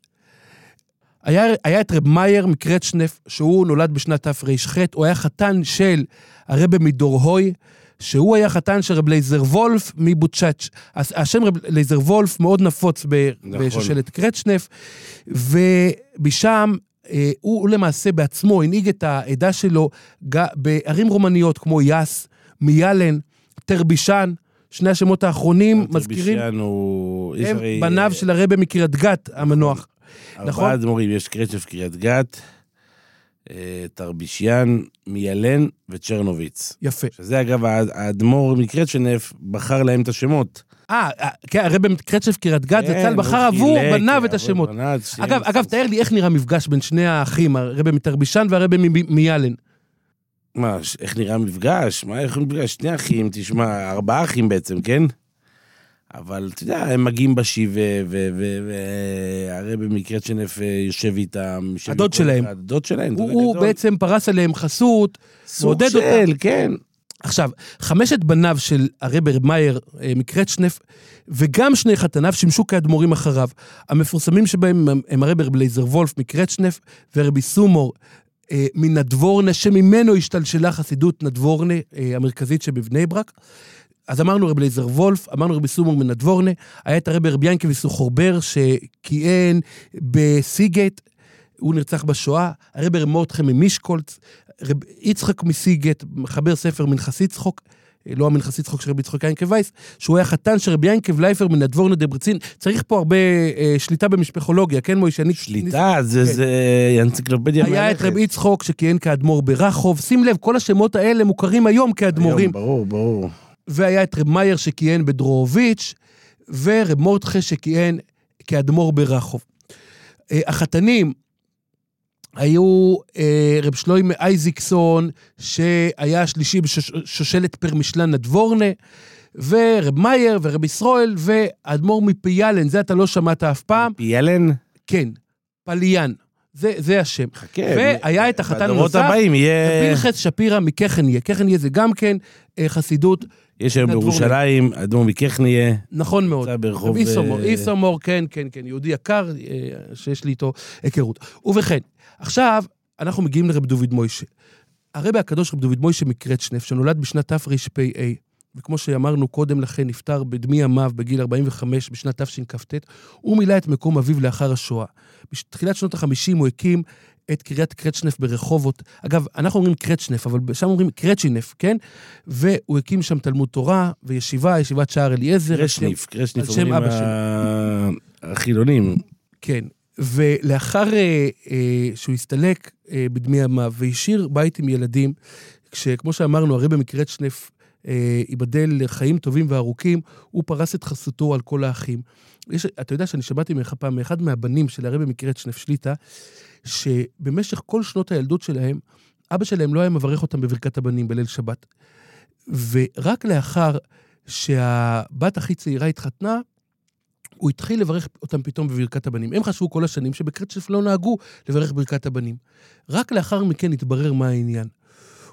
היה, היה את רב מאייר מקרצ'נף, שהוא נולד בשנת תר"ח, הוא היה חתן של הרבי מדורהוי, שהוא היה חתן של רב לייזר וולף מבוצ'אץ'. השם רב לייזר וולף מאוד נפוץ ב- נכון. בשושלת קרצ'נף, ומשם אה, הוא, הוא למעשה בעצמו הנהיג את העדה שלו בערים רומניות כמו יאס, מיאלן, תרבישן, שני השמות האחרונים מזכירים, תרבישיאן הוא... הם בניו של הרבי מקריית גת המנוח. נכון. ארבעה אדמו"רים, יש קרצ'ף קריית גת, אה, תרבישיאן, מיילן וצ'רנוביץ. יפה. שזה אגב, האד- האדמו"ר מקרצ'נף בחר להם את השמות. אה, אה, כן, הרבי קרצ'ף קריית גת, כן, זצ"ל הוא בחר עבור בניו את השמות. אגב, אגב. תאר לי איך נראה מפגש בין שני האחים, הרבי מתרבישן והרבי מיאלן. מה, איך נראה מפגש? מה, איך מפגש? שני אחים, תשמע, ארבעה אחים בעצם, כן? אבל אתה יודע, הם מגיעים בשיבה, והרי במקרה שנף אה, יושב איתם. הדוד שלהם. הדוד שלהם, הוא, דוד הוא. בעצם פרס עליהם חסות, סוג של. כן. עכשיו, חמשת בניו של הרבר מאייר אה, מקרצ'נף, וגם שני חתניו שימשו כאדמו"רים אחריו. המפורסמים שבהם הם- הרבר בלייזר וולף מקרצ'נף ורבי סומור אה, מנדבורנה, שממנו השתלשלה חסידות נדבורנה אה, המרכזית שבבני ברק. אז אמרנו רבי לייזר וולף, אמרנו רבי סומור מנדבורנה, היה את הרבי רבי ינקי וסוחורבר שכיהן בסיגט, הוא נרצח בשואה, הרבי רב מורטכם ממישקולץ, רב יצחק מסיגט, מחבר ספר מנחסי צחוק, אה, לא המנחסי צחוק של רבי יצחק ינקה וייס, שהוא היה חתן של רבי ינקה ולייפר מנדבורנה דברצין. צריך פה הרבה אה, שליטה במשפחולוגיה, כן מוישה? אני- שליטה, זה כן. זה אנציקלופדיה היה את רבי יצחוק שכיהן כאדמו"ר ברחוב. שים לב, כל השמות האלה מוכרים היום כאדמו"רים. היום, ברור, ברור. והיה את רב מאייר שכיהן בדרורוביץ', ורב מורדכה שכיהן כאדמו"ר ברחוב. אה, החתנים היו אה, רב שלוימה אייזיקסון, שהיה השלישי בשושלת פרמישלן נדבורנה, ורב מאייר ורב ישראל, ואדמו"ר מפיאלן, זה אתה לא שמעת אף פעם. פיאלן? כן, פליאן. זה, זה השם. חכה. והיה את החתן בדורות הנוסף, הבאים יהיה... פנחס שפירא מקחניה. קחניה זה גם כן אה, חסידות יש היום. בירושלים, אדמו"ר מקחניה, נכון מאוד. נמצא ברחוב... איסומור, אה, איסומור, כן, כן, כן, יהודי יקר, אה, שיש לי איתו היכרות. ובכן, עכשיו אנחנו מגיעים לרב דוד מוישה. הרבי הקדוש רב דוד מוישה מקרצ'נף, שנולד בשנת תרפ"א, וכמו שאמרנו קודם לכן, נפטר בדמי ימיו בגיל 45 בשנת תשכ"ט, הוא מילא את מקום אביו לאחר השואה. בתחילת שנות ה-50 הוא הקים את קריית קרצ'נף ברחובות. אגב, אנחנו אומרים קרצ'נף, אבל שם אומרים קרצ'ינף, כן? והוא הקים שם תלמוד תורה וישיבה, ישיבת שער אליעזר. על שם אומרים החילונים. כן. ולאחר אה, אה, שהוא הסתלק אה, בדמי ימיו והשאיר בית עם ילדים, כשכמו שאמרנו, הרבי מקרצ'נף אה, ייבדל לחיים טובים וארוכים, הוא פרס את חסותו על כל האחים. יש, אתה יודע שאני שמעתי ממך פעם מאחד מהבנים של הרבי מקרצ'נף שליטה, שבמשך כל שנות הילדות שלהם, אבא שלהם לא היה מברך אותם בברכת הבנים בליל שבת. ורק לאחר שהבת הכי צעירה התחתנה, הוא התחיל לברך אותם פתאום בברכת הבנים. הם חשבו כל השנים שבקרצ'ף לא נהגו לברך ברכת הבנים. רק לאחר מכן התברר מה העניין.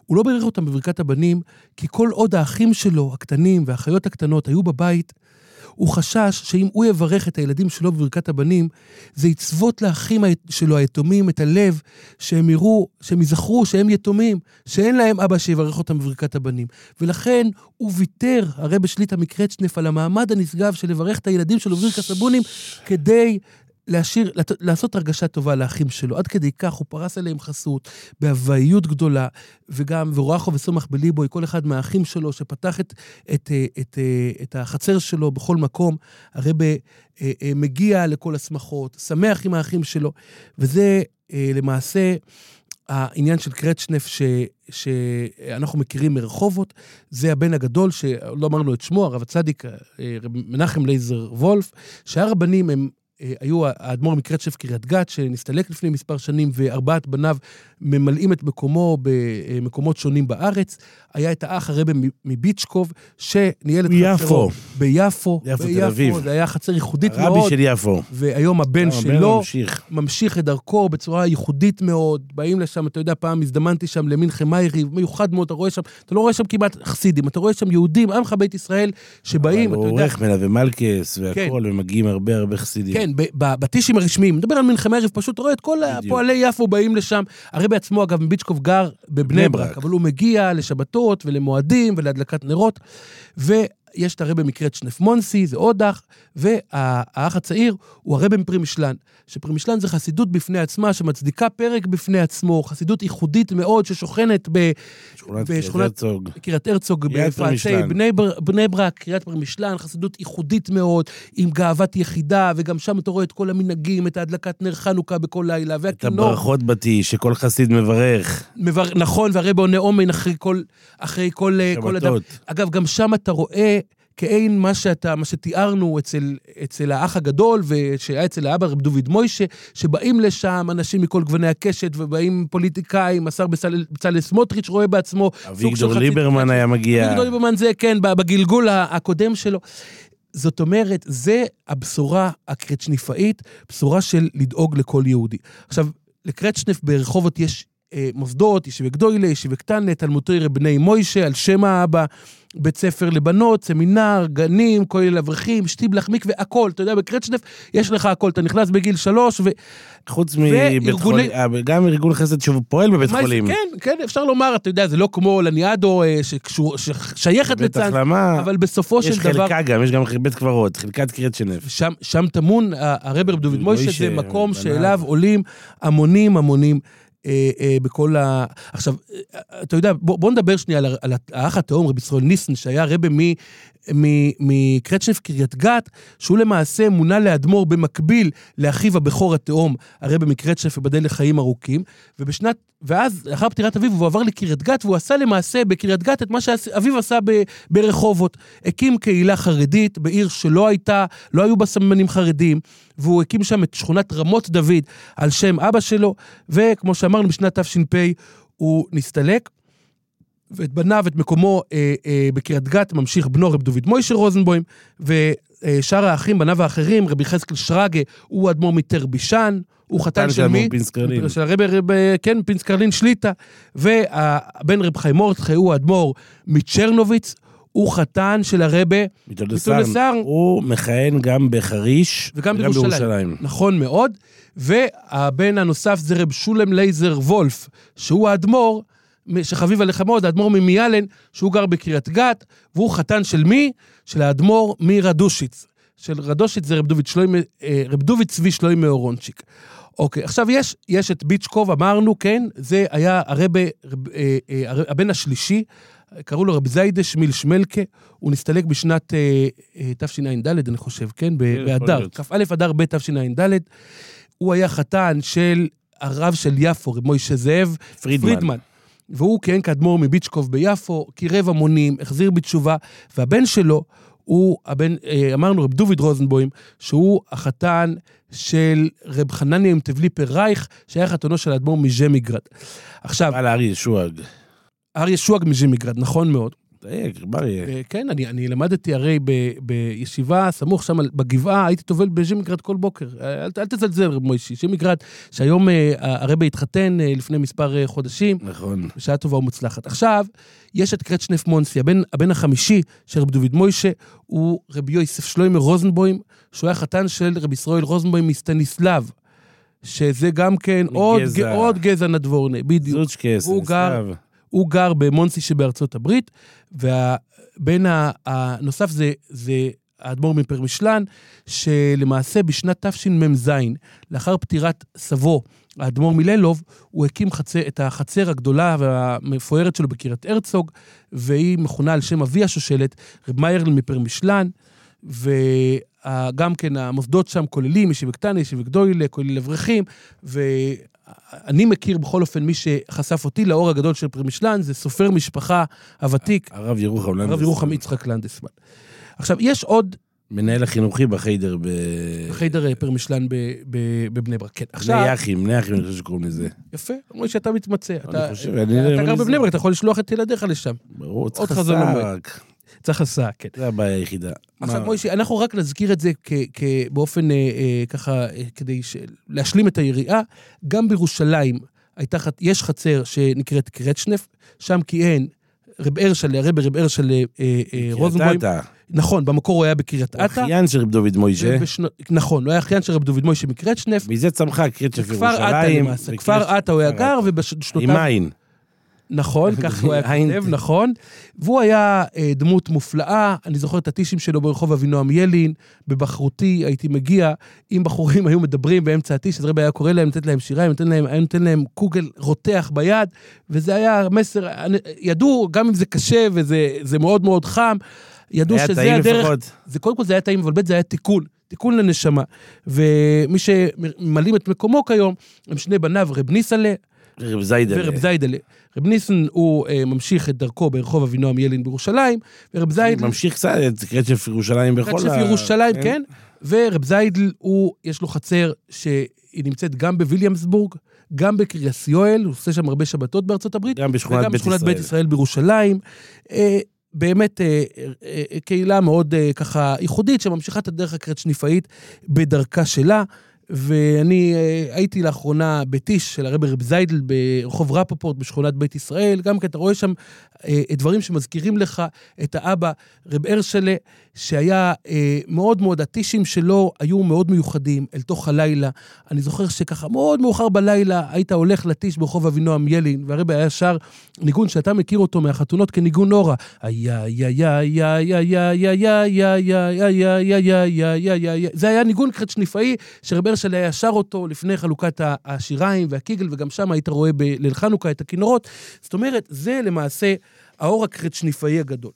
הוא לא בירך אותם בברכת הבנים, כי כל עוד האחים שלו, הקטנים והאחיות הקטנות, היו בבית, הוא חשש שאם הוא יברך את הילדים שלו בברכת הבנים, זה יצוות לאחים שלו היתומים את הלב, שהם יראו, שהם יזכרו שהם יתומים, שאין להם אבא שיברך אותם בברכת הבנים. ולכן הוא ויתר, הרי בשליטה מקרצ'נף, על המעמד הנשגב של לברך את הילדים שלו בברכת הבונים, כדי להשאיר, לעשות הרגשה טובה לאחים שלו. עד כדי כך הוא פרס עליהם חסות, בהוואיות גדולה, וגם, ורואחו וסומך בליבוי, כל אחד מהאחים שלו, שפתח את, את, אה, את, אה, את החצר שלו בכל מקום, הרב אה, מגיע לכל השמחות, שמח עם האחים שלו, וזה למעשה העניין של קרצ'נף ש, שאנחנו מכירים מרחובות, זה הבן הגדול, שלא אמרנו את שמו, הרב הצדיק, מנחם לייזר וולף, שאר הבנים הם... היו האדמו"ר מקרצ'ף קריית גת, שנסתלק לפני מספר שנים, וארבעת בניו ממלאים את מקומו במקומות שונים בארץ. היה את האח הרבי מ- מביצ'קוב, שניהל את ביפו. חצרו. ביפו. יפו, תל אביב. זה היה חצר ייחודית הרבי מאוד. של יפו. והיום הבן שלו ממשיך. ממשיך את דרכו בצורה ייחודית מאוד. באים לשם, אתה יודע, פעם הזדמנתי שם למינכן מיירי, מיוחד מאוד, אתה רואה שם, אתה לא רואה שם כמעט חסידים, אתה רואה שם יהודים, עמך בית ישראל, שבאים, אבל אתה הוא יודע, עורך מלווה מלכס כן. והכל, ומגיעים הרבה הרבה חסידים. כן, בטישים הרשמיים, מדבר על מנחם ערב, פשוט רואה את כל בדיוק. הפועלי יפו באים לשם. הרי בעצמו, אגב, מביצ'קוב גר בבני בני ברק, ברק. אבל הוא מגיע לשבתות ולמועדים ולהדלקת נרות, ויש את הרבי מקריית שנף מונסי, זה עוד אח, והאח הצעיר הוא הרבי מפרימשלן, שפרימשלן זה חסידות בפני עצמה, שמצדיקה פרק בפני עצמו, חסידות ייחודית מאוד, ששוכנת ב... שכונת בשכונת- הרצוג. קריית הרצוג, פרמישלן. בני, בר- בני ברק, קריית פרמישלן, חסידות ייחודית מאוד, עם גאוות יחידה, וגם שם אתה רואה את כל המנהגים, את ההדלקת נר חנוכה בכל לילה, את והכינור. הברכות בתי, שכל חסיד מברך. מבר... נכון, והרי בעונה אומן אחרי כל, אחרי כל, אה, כל אדם. אגב, גם שם אתה רואה כעין מה שאתה, מה שתיארנו אצל, אצל האח הגדול, ושהיה אצל האבא רב דוד מוישה, שבאים לשם אנשים מכל גווני הקשת, ובאים פוליטיקאים, השר בצלאל סמוטריץ' רואה בעצמו סוג של אביגדור חצי... ליברמן היה מגיע. אביגדור ליברמן זה, כן, בגלגול הקודם שלו. זאת אומרת, זה הבשורה הקרצ'ניפאית, בשורה של לדאוג לכל יהודי. עכשיו, לקרצ'נף ברחובות יש אה, מוסדות, ישיבי גדוילה, ישיבי קטנה, תלמודי רבני מוישה, על שם האבא, בית ספר לבנות, סמינר, גנים, כולל אברכים, שטיבלח, מקווה, הכל. אתה יודע, בקרצ'נף יש לך הכל. אתה נכנס בגיל שלוש, ו... חוץ מבית חולים, אה, גם ארגון חסד שפועל בבית מה- חולים. כן, כן, אפשר לומר, אתה יודע, זה לא כמו לניאדו, אה, ששייכת החלמה, אבל בסופו יש של דבר... חלקה גם, יש גם בית קברות, חלקת קרצ'נף. שם, שם טמון הרבר דוד מוישה, זה מקום. שאליו עולים המונים המונים אה, בכל ה... עכשיו, אה, אתה יודע, בוא, בוא נדבר שנייה על, על האח התאום, רבי ישראל ניסן, שהיה רבה מקרצ'נף קריית גת, שהוא למעשה מונה לאדמו"ר במקביל לאחיו הבכור התאום, הרבה מקרצ'נף ובדל לחיים ארוכים, ובשנת... ואז, לאחר פטירת אביו, הוא עבר לקריית גת, והוא עשה למעשה בקריית גת את מה שאביו עשה ב- ברחובות. הקים קהילה חרדית בעיר שלא הייתה, לא היו בה סממנים חרדים, והוא הקים שם את שכונת רמות דוד על שם אבא שלו, וכמו שאמרנו, בשנת תש"פ הוא נסתלק. ואת בניו, את מקומו אה, אה, בקריית גת, ממשיך בנו רב דוד מוישה רוזנבוים, ושאר האחים, בניו האחרים, רבי יחזקאל שרגא, הוא אדמו"ר מטרבישן, הוא חתן של מי? פינסק קרלין. של הרב, רב, כן, פינסק קרלין שליט"א. והבן רב חיים מורדכי הוא האדמו"ר מצ'רנוביץ, הוא חתן של הרבה. מתולדס אהרן. הוא מכהן גם בחריש וגם בירושלים. נכון מאוד. והבן הנוסף זה רב שולם לייזר וולף, שהוא האדמו"ר, שחביב עליך מאוד, האדמו"ר ממיאלן, שהוא גר בקריית גת, והוא חתן של מי? של האדמו"ר מרדושיץ. של רדושיץ זה רב דוד, שלוימי, אה, רב דוד צבי שלוימי אורונצ'יק. אוקיי, עכשיו יש, יש את ביצ'קוב, אמרנו, כן? זה היה הרבה, רב, אה, אה, הר- הבן השלישי, קראו לו רב זיידה שמיל שמלקה, הוא נסתלק בשנת אה, אה, תשע"ד, אני חושב, כן? באדר. כ"א אדר ב' תשע"ד. הוא היה חתן של הרב של יפו, רב מוישה זאב פרידמן. פרידמן. והוא כיהן כאדמו"ר מביצ'קוב ביפו, קירב המונים, החזיר בתשובה, והבן שלו הוא הבן, אה, אמרנו, רב דוד רוזנבוים, שהוא החתן של רב חנניה עם תבליפר רייך, שהיה חתנו של האדמו"ר מז'מיגרד. עכשיו, בעל הארי ישועג. אריה שואג מז'מיגרד, נכון מאוד. דייק, בריה. אה, כן, אני, אני למדתי הרי ב, בישיבה סמוך שם בגבעה, הייתי טובל בז'ימיגרד כל בוקר. אה, אל, אל תזלזל, רב מוישי. ז'ימיגרד, שהיום אה, הרבי התחתן לפני מספר חודשים, נכון. בשעה טובה ומוצלחת. עכשיו, יש את קרצ'נף מונסי, הבן, הבן החמישי של רב דוד מוישה, הוא רבי יוסף שלוימר רוזנבוים, שהוא היה חתן של רבי ישראל רוזנבוים מסטניסלב, שזה גם כן עוד, מגזע. ג- עוד גזע נדבורנה, בדיוק. זוצ'קס, הוא גר-. הוא גר במונסי שבארצות הברית, והבן הנוסף זה, זה האדמו"ר מפרמישלן, שלמעשה בשנת תשמ"ז, לאחר פטירת סבו, האדמו"ר מלילוב, הוא הקים חצר, את החצר הגדולה והמפוארת שלו בקריית הרצוג, והיא מכונה על שם אבי השושלת, רב מאירל מפרמישלן, וגם כן המוסדות שם כוללים ישיבה קטנה, ישיבה גדוילה, כולל אברכים, ואני מכיר בכל אופן מי שחשף אותי לאור הגדול של פרמישלן, זה סופר משפחה הוותיק, הרב ירוחם הרב לנדסמן. ירוחם יצחק לנדסמן. עכשיו, יש עוד מנהל החינוכי בחיידר ב... חיידר אה, פרמישלן ב- ב- בבני ברק. כן, עכשיו, בני אחים, בני אחים, אני חושב שקוראים לזה. יפה, אומרים שאתה מתמצא. אתה- חושב, אני- אתה גר אני- בבני ברק, אתה יכול לשלוח את ילדיך לשם. ברור, צריך עוד צריך הסעה, כן. זה הבעיה היחידה. עכשיו, מוישי, אנחנו רק נזכיר את זה באופן אה, אה, ככה, אה, כדי להשלים את היריעה. גם בירושלים הייתה, יש חצר שנקראת קרצ'נף, שם כיהן רב הרשל, הרב רב הרשל רוזנבוים. אתא. נכון, במקור הוא היה בקריית הוא אתא. אחיין של רב דוד מוישה. נכון, הוא היה אחיין של רב דוד מוישה מקרצ'נף. מזה צמחה קריצ'ף כפר עטה ירושלים. למעשה, כפר עטה הוא היה כפר גר. ובשנותיו... עם עין. נכון, כך הוא היה. כותב, נכון. והוא היה אה, דמות מופלאה, אני זוכר את הטישים שלו ברחוב אבינועם ילין, בבחרותי הייתי מגיע, אם בחורים היו מדברים באמצע הטיש, אז רבי היה קורא להם, לתת להם שירה, היה נותן להם, היה נותן להם קוגל רותח ביד, וזה היה מסר, ידעו, גם אם זה קשה וזה זה מאוד מאוד חם, ידעו היה שזה טעים הדרך, לפחות. זה קודם כל זה היה טעים, אבל ב' זה היה תיקון, תיקון לנשמה. ומי שממלאים את מקומו כיום, הם שני בניו, רב ניסלה, רב זיידלה. ורב זיידלה. רב ניסן הוא אה, ממשיך את דרכו ברחוב אבינועם ילין בירושלים, ורב זיידל, ממשיך קצת את קריצ'ף ירושלים בכל רצף ירושלים, כן, ורב זיידל הוא, יש לו חצר שהיא נמצאת גם בוויליאמסבורג, גם בקריאס יואל, הוא עושה שם הרבה שבתות בארצות הברית, גם בשכונת וגם בית בשכונת ישראל. בית ישראל בירושלים. אה, באמת אה, אה, אה, קהילה מאוד אה, ככה ייחודית, שממשיכה את הדרך הקרצ'ניפאית בדרכה שלה. ואני אה, הייתי לאחרונה בטיש של הרבי רב זיידל ברחוב רפפורט בשכונת בית ישראל. גם כי אתה רואה שם אה, דברים שמזכירים לך את האבא, רב הרשלה, שהיה אה, מאוד מאוד, הטישים שלו היו מאוד מיוחדים אל תוך הלילה. אני זוכר שככה מאוד מאוחר בלילה היית הולך לטיש ברחוב אבינועם ילין, והרבי היה שר ניגון שאתה מכיר אותו מהחתונות כניגון יא זה היה ניגון קרצ'ניפאי שרב הרשל היה שר אותו לפני חלוקת השיריים והקיגל, וגם שם היית רואה בליל חנוכה את הכינורות. זאת אומרת, זה למעשה האור הקרצ'ניפאי הגדול.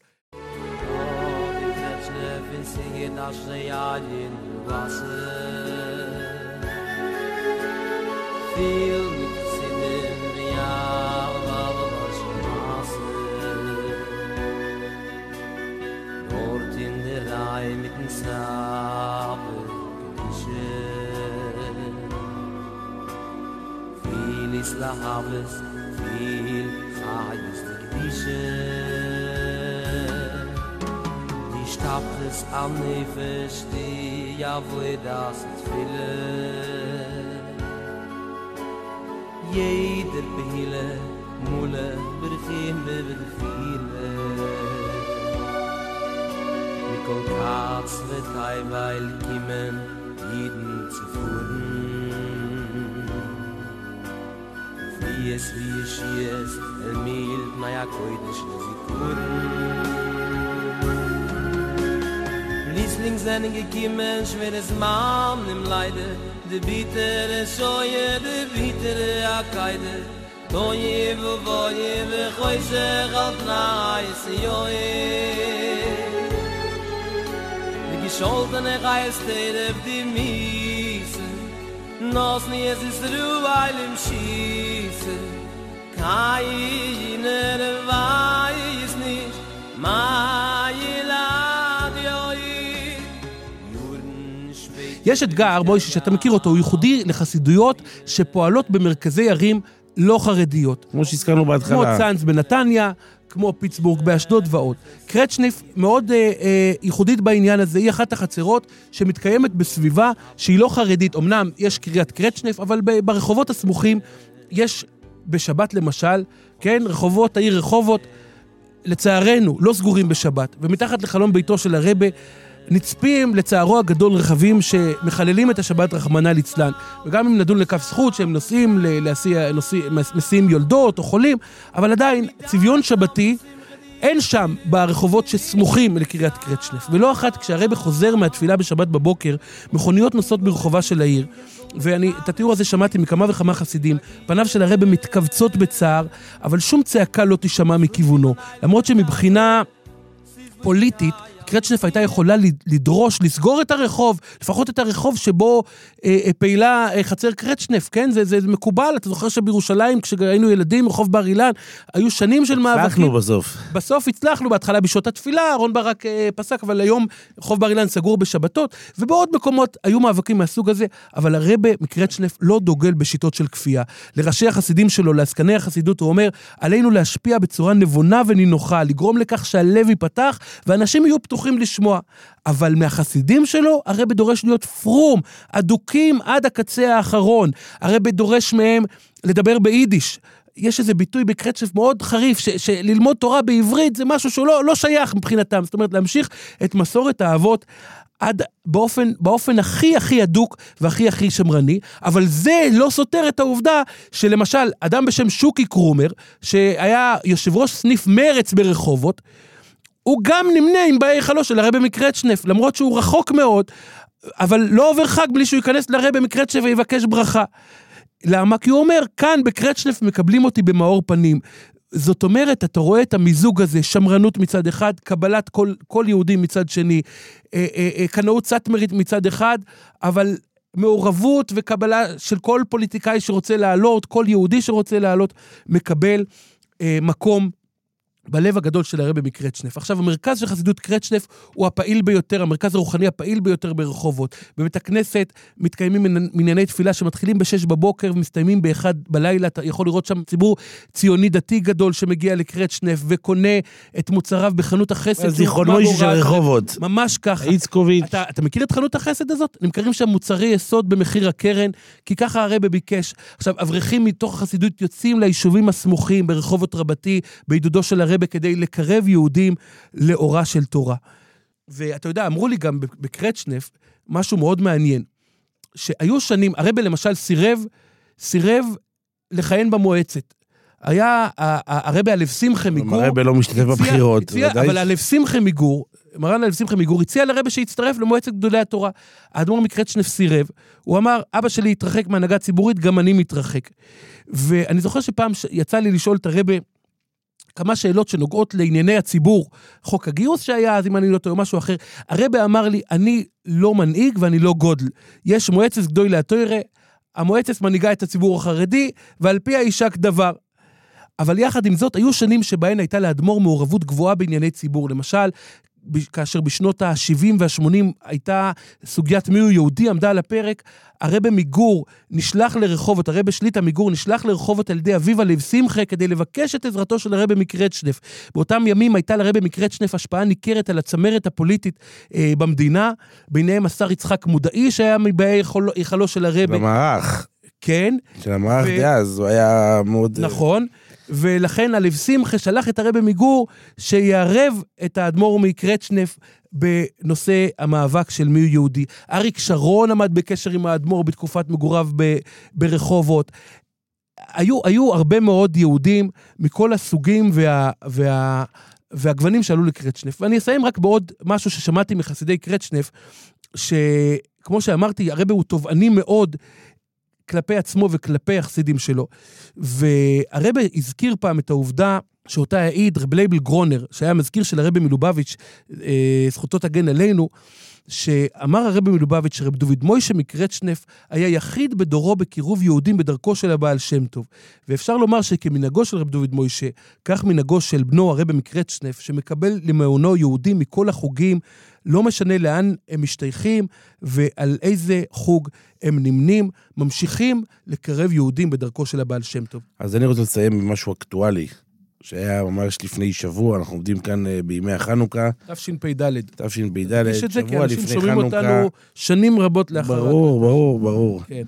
Viel la haves viel khayes dik dise di staples am ne verste ja wo das viele jeder behile mule berkhim be viele. Mikol katz vetay weil kimen jeden zu fuden wie wie es schies el mil na ja koid nich nur gut Liesling seinen gekiemen, schweres Mam nimm leide, de bittere Scheue, de bittere Akkaide. Toi je wo je we goi se gat na is jo e Die gescholtene Reis steht auf die Nos ni es is ruwail im Schiese, Keine weiß nicht, Mai lad yoi, Juden spät יש אתגר, מוישה, שאתה מכיר אותו, הוא ייחודי לחסידויות שפועלות במרכזי ערים לא חרדיות. כמו שהזכרנו כמו בהתחלה. צאנז בנתניה, כמו פיטסבורג באשדוד ועוד. קרצ'ניף מאוד אה, אה, ייחודית בעניין הזה, היא אחת החצרות שמתקיימת בסביבה שהיא לא חרדית. אמנם יש קריית קרצ'ניף, אבל ברחובות הסמוכים יש בשבת למשל, כן, רחובות העיר רחובות, לצערנו, לא סגורים בשבת, ומתחת לחלון ביתו של הרבה נצפים, לצערו הגדול, רכבים שמחללים את השבת רחמנא ליצלן. וגם אם נדון לכף זכות שהם נוסעים, להסיע, נוסעים, מסיעים יולדות או חולים, אבל עדיין, צביון שבתי, אין שם ברחובות שסמוכים לקריית קרצ'נף. ולא אחת כשהרבה חוזר מהתפילה בשבת בבוקר, מכוניות נוסעות ברחובה של העיר. ואני את התיאור הזה שמעתי מכמה וכמה חסידים. פניו של הרבה מתכווצות בצער, אבל שום צעקה לא תישמע מכיוונו. למרות שמבחינה פוליטית, קרצ'נף הייתה יכולה לד- לדרוש, לסגור את הרחוב, לפחות את הרחוב שבו אה, אה, פעילה אה, חצר קרצ'נף, כן? זה, זה, מקובל, אתה זוכר שבירושלים, כשהיינו ילדים, רחוב בר אילן, היו שנים של מאבקים. הצלחנו בסוף. בסוף הצלחנו, בהתחלה בשעות התפילה, אהרון ברק אה, פסק, אבל היום רחוב בר אילן סגור בשבתות, ובעוד מקומות היו מאבקים מהסוג הזה, אבל הרבה מקרצ'נף לא דוגל בשיטות של כפייה. לראשי החסידים שלו, לעסקני החסידות, הוא אומר, עלינו להשפיע בצורה נבונה ונינוחה, לגרום לכך שהלב ייפתח, ואנשים יהיו פתוחים לשמוע. אבל מהחסידים שלו, הרבה דורש להיות פרום, אדוקים עד הקצה האחרון. הרבה דורש מהם לדבר ביידיש. יש איזה ביטוי בקרצ'ף מאוד חריף, ש, שללמוד תורה בעברית זה משהו שהוא לא, לא שייך מבחינתם. זאת אומרת, להמשיך את מסורת האבות עד באופן, באופן הכי הכי הדוק והכי הכי שמרני, אבל זה לא סותר את העובדה שלמשל, אדם בשם שוקי קרומר, שהיה יושב ראש סניף מרץ ברחובות, הוא גם נמנה עם באי היכלו של הרבי מקרצ'נף, למרות שהוא רחוק מאוד, אבל לא עובר חג בלי שהוא ייכנס לרבי מקרצ'נף ויבקש ברכה. למה? כי הוא אומר, כאן בקרצ'נף מקבלים אותי במאור פנים. זאת אומרת, אתה רואה את המיזוג הזה, שמרנות מצד אחד, קבלת כל, כל יהודי מצד שני, אה, אה, אה, קנאות סאטמרית מצד אחד, אבל מעורבות וקבלה של כל פוליטיקאי שרוצה לעלות, כל יהודי שרוצה לעלות, מקבל מקום בלב הגדול של הרבי מקרצ'נף. עכשיו, המרכז של חסידות קרצ'נף הוא הפעיל ביותר, המרכז הרוחני הפעיל ביותר ברחובות. בבית הכנסת מתקיימים מנ- מנייני תפילה שמתחילים בשש בבוקר ומסתיימים באחד בלילה. אתה יכול לראות שם ציבור ציוני דתי גדול שמגיע לקרצ'נף וקונה את מוצריו בחנות החסד. שהוקמה מוישה של רחובות. ממש ככה. איצקוביץ'. אתה, אתה מכיר את חנות החסד הזאת? נמכרים שם מוצרי יסוד במחיר הקרן, כי ככה הרבה ביקש. עכשיו, אברכים מתוך החסידות יוצאים ליישובים הסמוכים ברחובות רבתי, בעידודו של הרבה, כדי לקרב יהודים לאורה של תורה. ואתה יודע, אמרו לי גם בקרצ'נף משהו מאוד מעניין, שהיו שנים, הרבה למשל סירב, סירב לכהן במועצת. היה ה- ה- הרבה הלב שמחה מגור. הרבה לא משתתף בבחירות. הציע, אבל הלב שמחה מגור, מרן הלב שמחה מגור, הציע לרבה שיצטרף למועצת גדולי התורה. האדמו"ר מקרצ'נף סירב, הוא אמר, אבא שלי התרחק מהנהגה ציבורית, גם אני מתרחק. ואני זוכר שפעם יצא לי לשאול את הרבה כמה שאלות שנוגעות לענייני הציבור, חוק הגיוס שהיה אז, אם אני לא טועה, או משהו אחר. הרבה אמר לי, אני לא מנהיג ואני לא גודל. יש מועצת גדולי התוירה, המועצת מנהיגה את הציבור החרדי, ועל פי האישק דבר. אבל יחד עם זאת, היו שנים שבהן הייתה לאדמו"ר מעורבות גבוהה בענייני ציבור. למשל, כאשר בשנות ה-70 וה-80 הייתה סוגיית מיהו יהודי עמדה על הפרק, הרבה מגור נשלח לרחובות, הרבה שליטה מגור נשלח לרחובות על ידי אביו הלב שמחה כדי לבקש את עזרתו של הרבה מקרצ'נף. באותם ימים הייתה לרבה מקרצ'נף השפעה ניכרת על הצמרת הפוליטית אה, במדינה, ביניהם השר יצחק מודעי שהיה מבאי היכלו של הרבה. במערך. כן, של המערך ו- דאז, הוא היה מאוד... נכון, ולכן הלב שמחה שלח את הרבי מגור שיערב את האדמו"ר מקרצ'נף בנושא המאבק של מי הוא יהודי. אריק שרון עמד בקשר עם האדמו"ר בתקופת מגוריו ב- ברחובות. היו, היו הרבה מאוד יהודים מכל הסוגים וה, וה, והגוונים שעלו לקרצ'נף. ואני אסיים רק בעוד משהו ששמעתי מחסידי קרצ'נף, שכמו שאמרתי, הרבי הוא תובעני מאוד כלפי עצמו וכלפי החסידים שלו. והרבה הזכיר פעם את העובדה שאותה העיד רב לייבל גרונר, שהיה מזכיר של הרבי מלובביץ', אה, זכותו תגן עלינו, שאמר הרבי מלובביץ' שרב דוד מוישה מקרצ'נף היה יחיד בדורו בקירוב יהודים בדרכו של הבעל שם טוב. ואפשר לומר שכמנהגו של רב דוד מוישה, כך מנהגו של בנו הרבי מקרצ'נף, שמקבל למעונו יהודים מכל החוגים, לא משנה לאן הם משתייכים ועל איזה חוג הם נמנים, ממשיכים לקרב יהודים בדרכו של הבעל שם טוב. אז אני רוצה לסיים במשהו אקטואלי, שהיה ממש לפני שבוע, אנחנו עומדים כאן אה, בימי החנוכה, תשפ"ד. תשפ"ד, יש את זה, כי שבוע אנשים לפני שומעים חנוכה. אותנו שנים רבות לאחר... ברור, ברור, ברור. כן.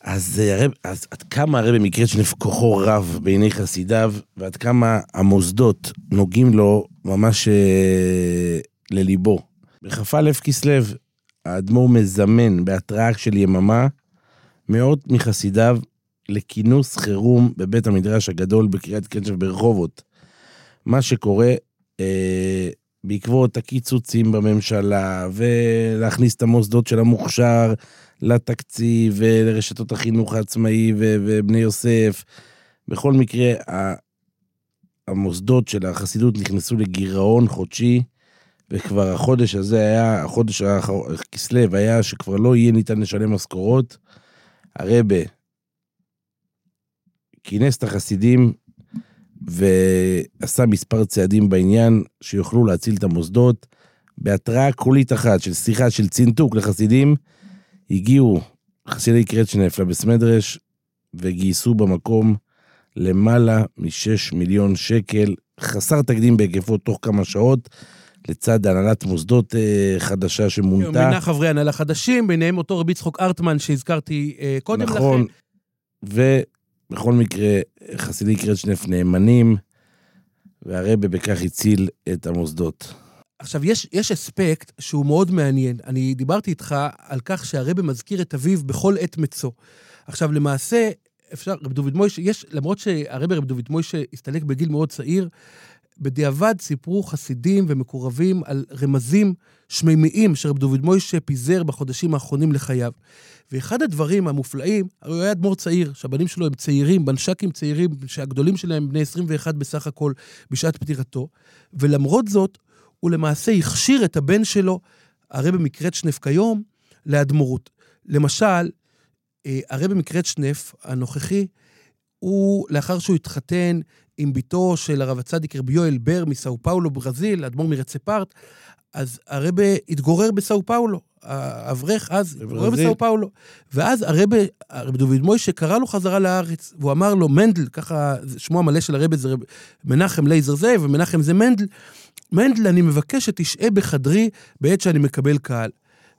אז, אה, הרב, אז עד כמה הרבי מקרצ'נף כוחו רב בעיני חסידיו, ועד כמה המוסדות נוגעים לו ממש אה, לליבו. בכ"א כסלו, האדמו"ר מזמן בהתראה של יממה מאות מחסידיו לכינוס חירום בבית המדרש הגדול בקריית קנשף ברחובות. מה שקורה אה, בעקבות הקיצוצים בממשלה, ולהכניס את המוסדות של המוכשר לתקציב, ולרשתות החינוך העצמאי ו- ובני יוסף. בכל מקרה, המוסדות של החסידות נכנסו לגירעון חודשי, וכבר החודש הזה היה, החודש האחרון, כסלו, היה שכבר לא יהיה ניתן לשלם משכורות. הרבה כינס את החסידים ועשה מספר צעדים בעניין שיוכלו להציל את המוסדות. בהתראה קולית אחת של שיחה של צינתוק לחסידים, הגיעו חסידי קרצ'נף לבסמדרש וגייסו במקום למעלה משש מיליון שקל, חסר תקדים בהיקפו תוך כמה שעות, לצד הנהלת מוסדות אה, חדשה שמונתה. מינה חברי הנהלה חדשים, ביניהם אותו רבי צחוק ארטמן שהזכרתי אה, קודם נכון, לכן. ובכל מקרה, חסידי קרצ'נף נאמנים, והרבה בכך הציל את המוסדות. עכשיו, יש, יש אספקט שהוא מאוד מעניין. אני דיברתי איתך על כך שהרבה מזכיר את אביו בכל עת מצו. עכשיו, למעשה, אפשר, רב דוד מוישה, יש, למרות שהרבה רב דוד מוישה הסתלק בגיל מאוד צעיר, בדיעבד סיפרו חסידים ומקורבים על רמזים שמימיים שרב דוד מוישה פיזר בחודשים האחרונים לחייו. ואחד הדברים המופלאים, הרי הוא היה אדמו"ר צעיר, שהבנים שלו הם צעירים, בנש"קים צעירים, שהגדולים שלהם בני 21 בסך הכל בשעת פטירתו, ולמרות זאת, הוא למעשה הכשיר את הבן שלו, הרבי מקרצ'נף כיום, לאדמו"רות. למשל, אה, הרבי מקרצ'נף הנוכחי, הוא, לאחר שהוא התחתן עם בתו של הרב הצדיק רבי יואל בר מסאו פאולו, ברזיל, אדמו"ר מרצפרט, אז הרבה התגורר בסאו פאולו. האברך אז התגורר. בסאו פאולו. ואז הרבה, הרב דוד מוישה קרא לו חזרה לארץ, והוא אמר לו, מנדל, ככה, שמו המלא של הרבה זה רב, מנחם לייזר זה, ומנחם זה מנדל. מנדל, אני מבקש שתשהה בחדרי בעת שאני מקבל קהל.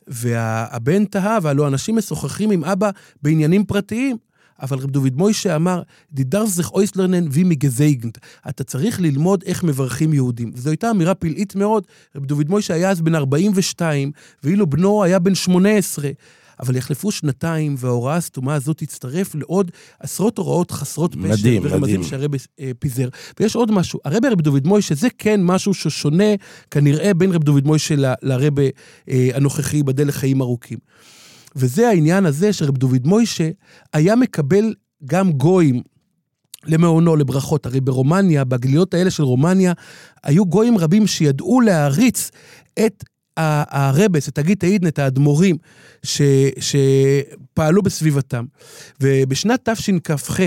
והבן תהה, והלא אנשים משוחחים עם אבא בעניינים פרטיים. אבל רב דוד מוישה אמר, די דארפסט זיך אויסלערנען ווי מ'געזעגנט. אתה צריך ללמוד איך מברכים יהודים. וזו הייתה אמירה פלאית מאוד. רב דוד מוישה היה אז בן 42, ואילו בנו היה בן 18. אבל יחלפו שנתיים, וההוראה הסתומה הזאת תצטרף לעוד עשרות הוראות חסרות פשר מדהים, ורמזים מדהים. שהרבי אה, פיזר. ויש עוד משהו, הרבי רב דוד מוישה, זה כן משהו ששונה כנראה בין רב דוד מוישה לרבי אה, הנוכחי, ייבדל לחיים ארוכים. וזה העניין הזה שרב דוד מוישה היה מקבל גם גויים למעונו, לברכות. הרי ברומניה, בגליות האלה של רומניה, היו גויים רבים שידעו להעריץ את הרבס, את הגיטה עידן, את האדמו"רים ש, שפעלו בסביבתם. ובשנת תשכ"ח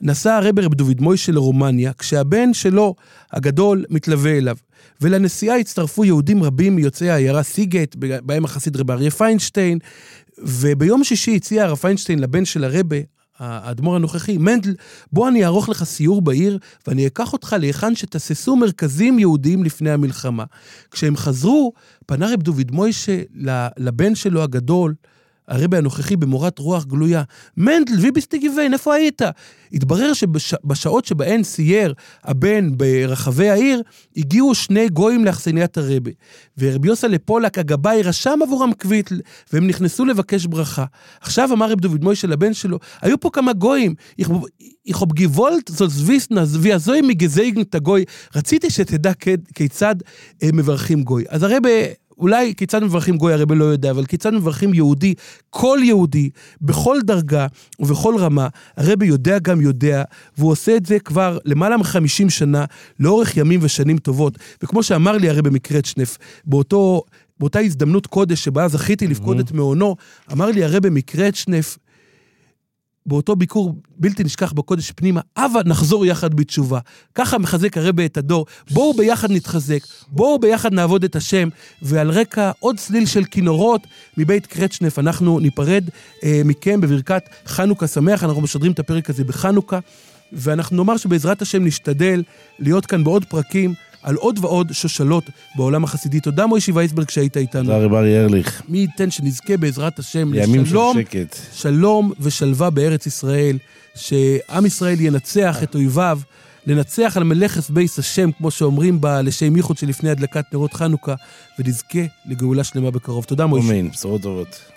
נסע הרבי רב דוד מוישה לרומניה, כשהבן שלו הגדול מתלווה אליו. ולנסיעה הצטרפו יהודים רבים מיוצאי העיירה סיגט, בהם החסיד רב אריה פיינשטיין, וביום שישי הציע הרב פיינשטיין לבן של הרבה, האדמו"ר הנוכחי, מנדל, בוא אני אערוך לך סיור בעיר, ואני אקח אותך להיכן שתססו מרכזים יהודיים לפני המלחמה. כשהם חזרו, פנה רב דוד מוישה לבן שלו הגדול, הרבי הנוכחי במורת רוח גלויה, מנדל, ויביסטי גיוון, איפה היית? התברר שבשעות שבהן סייר הבן ברחבי העיר, הגיעו שני גויים לאכסניית הרבי. ורבי יוסלה פולק הגבאי רשם עבורם קוויטל, והם נכנסו לבקש ברכה. עכשיו אמר רב דוד מוישה לבן שלו, היו פה כמה גויים, soll wissen, אז wie הזוי מגזייגן את הגוי, רציתי שתדע כיצד אה, מברכים גוי. אז הרבה... אולי כיצד מברכים גוי הרבה לא יודע, אבל כיצד מברכים יהודי, כל יהודי, בכל דרגה ובכל רמה, הרבי יודע גם יודע, והוא עושה את זה כבר למעלה מ-50 שנה, לאורך ימים ושנים טובות. וכמו שאמר לי הרבי מקרצ'נף, באותו, באותה הזדמנות קודש שבה זכיתי לפקוד את מעונו, אמר לי הרבי מקרצ'נף, באותו ביקור בלתי נשכח בקודש פנימה, הבה נחזור יחד בתשובה. ככה מחזק הרבה את הדור. בואו ביחד נתחזק, בואו ביחד נעבוד את השם, ועל רקע עוד צליל של כינורות מבית קרצ'נף, אנחנו ניפרד אה, מכם בברכת חנוכה שמח, אנחנו משדרים את הפרק הזה בחנוכה, ואנחנו נאמר שבעזרת השם נשתדל להיות כאן בעוד פרקים. על עוד ועוד שושלות בעולם החסידי. תודה מוישי וייסברג שהיית איתנו. תודה רבה אריה ארליך. מי ייתן שנזכה בעזרת השם לימים של לשלום שקט. שלום ושלווה בארץ ישראל, שעם ישראל ינצח את אויביו, לנצח על מלאכת בייס השם, כמו שאומרים בה לשם ייחוד שלפני הדלקת נרות חנוכה, ונזכה לגאולה שלמה בקרוב. תודה מוישה. אמן, בשורות טובות.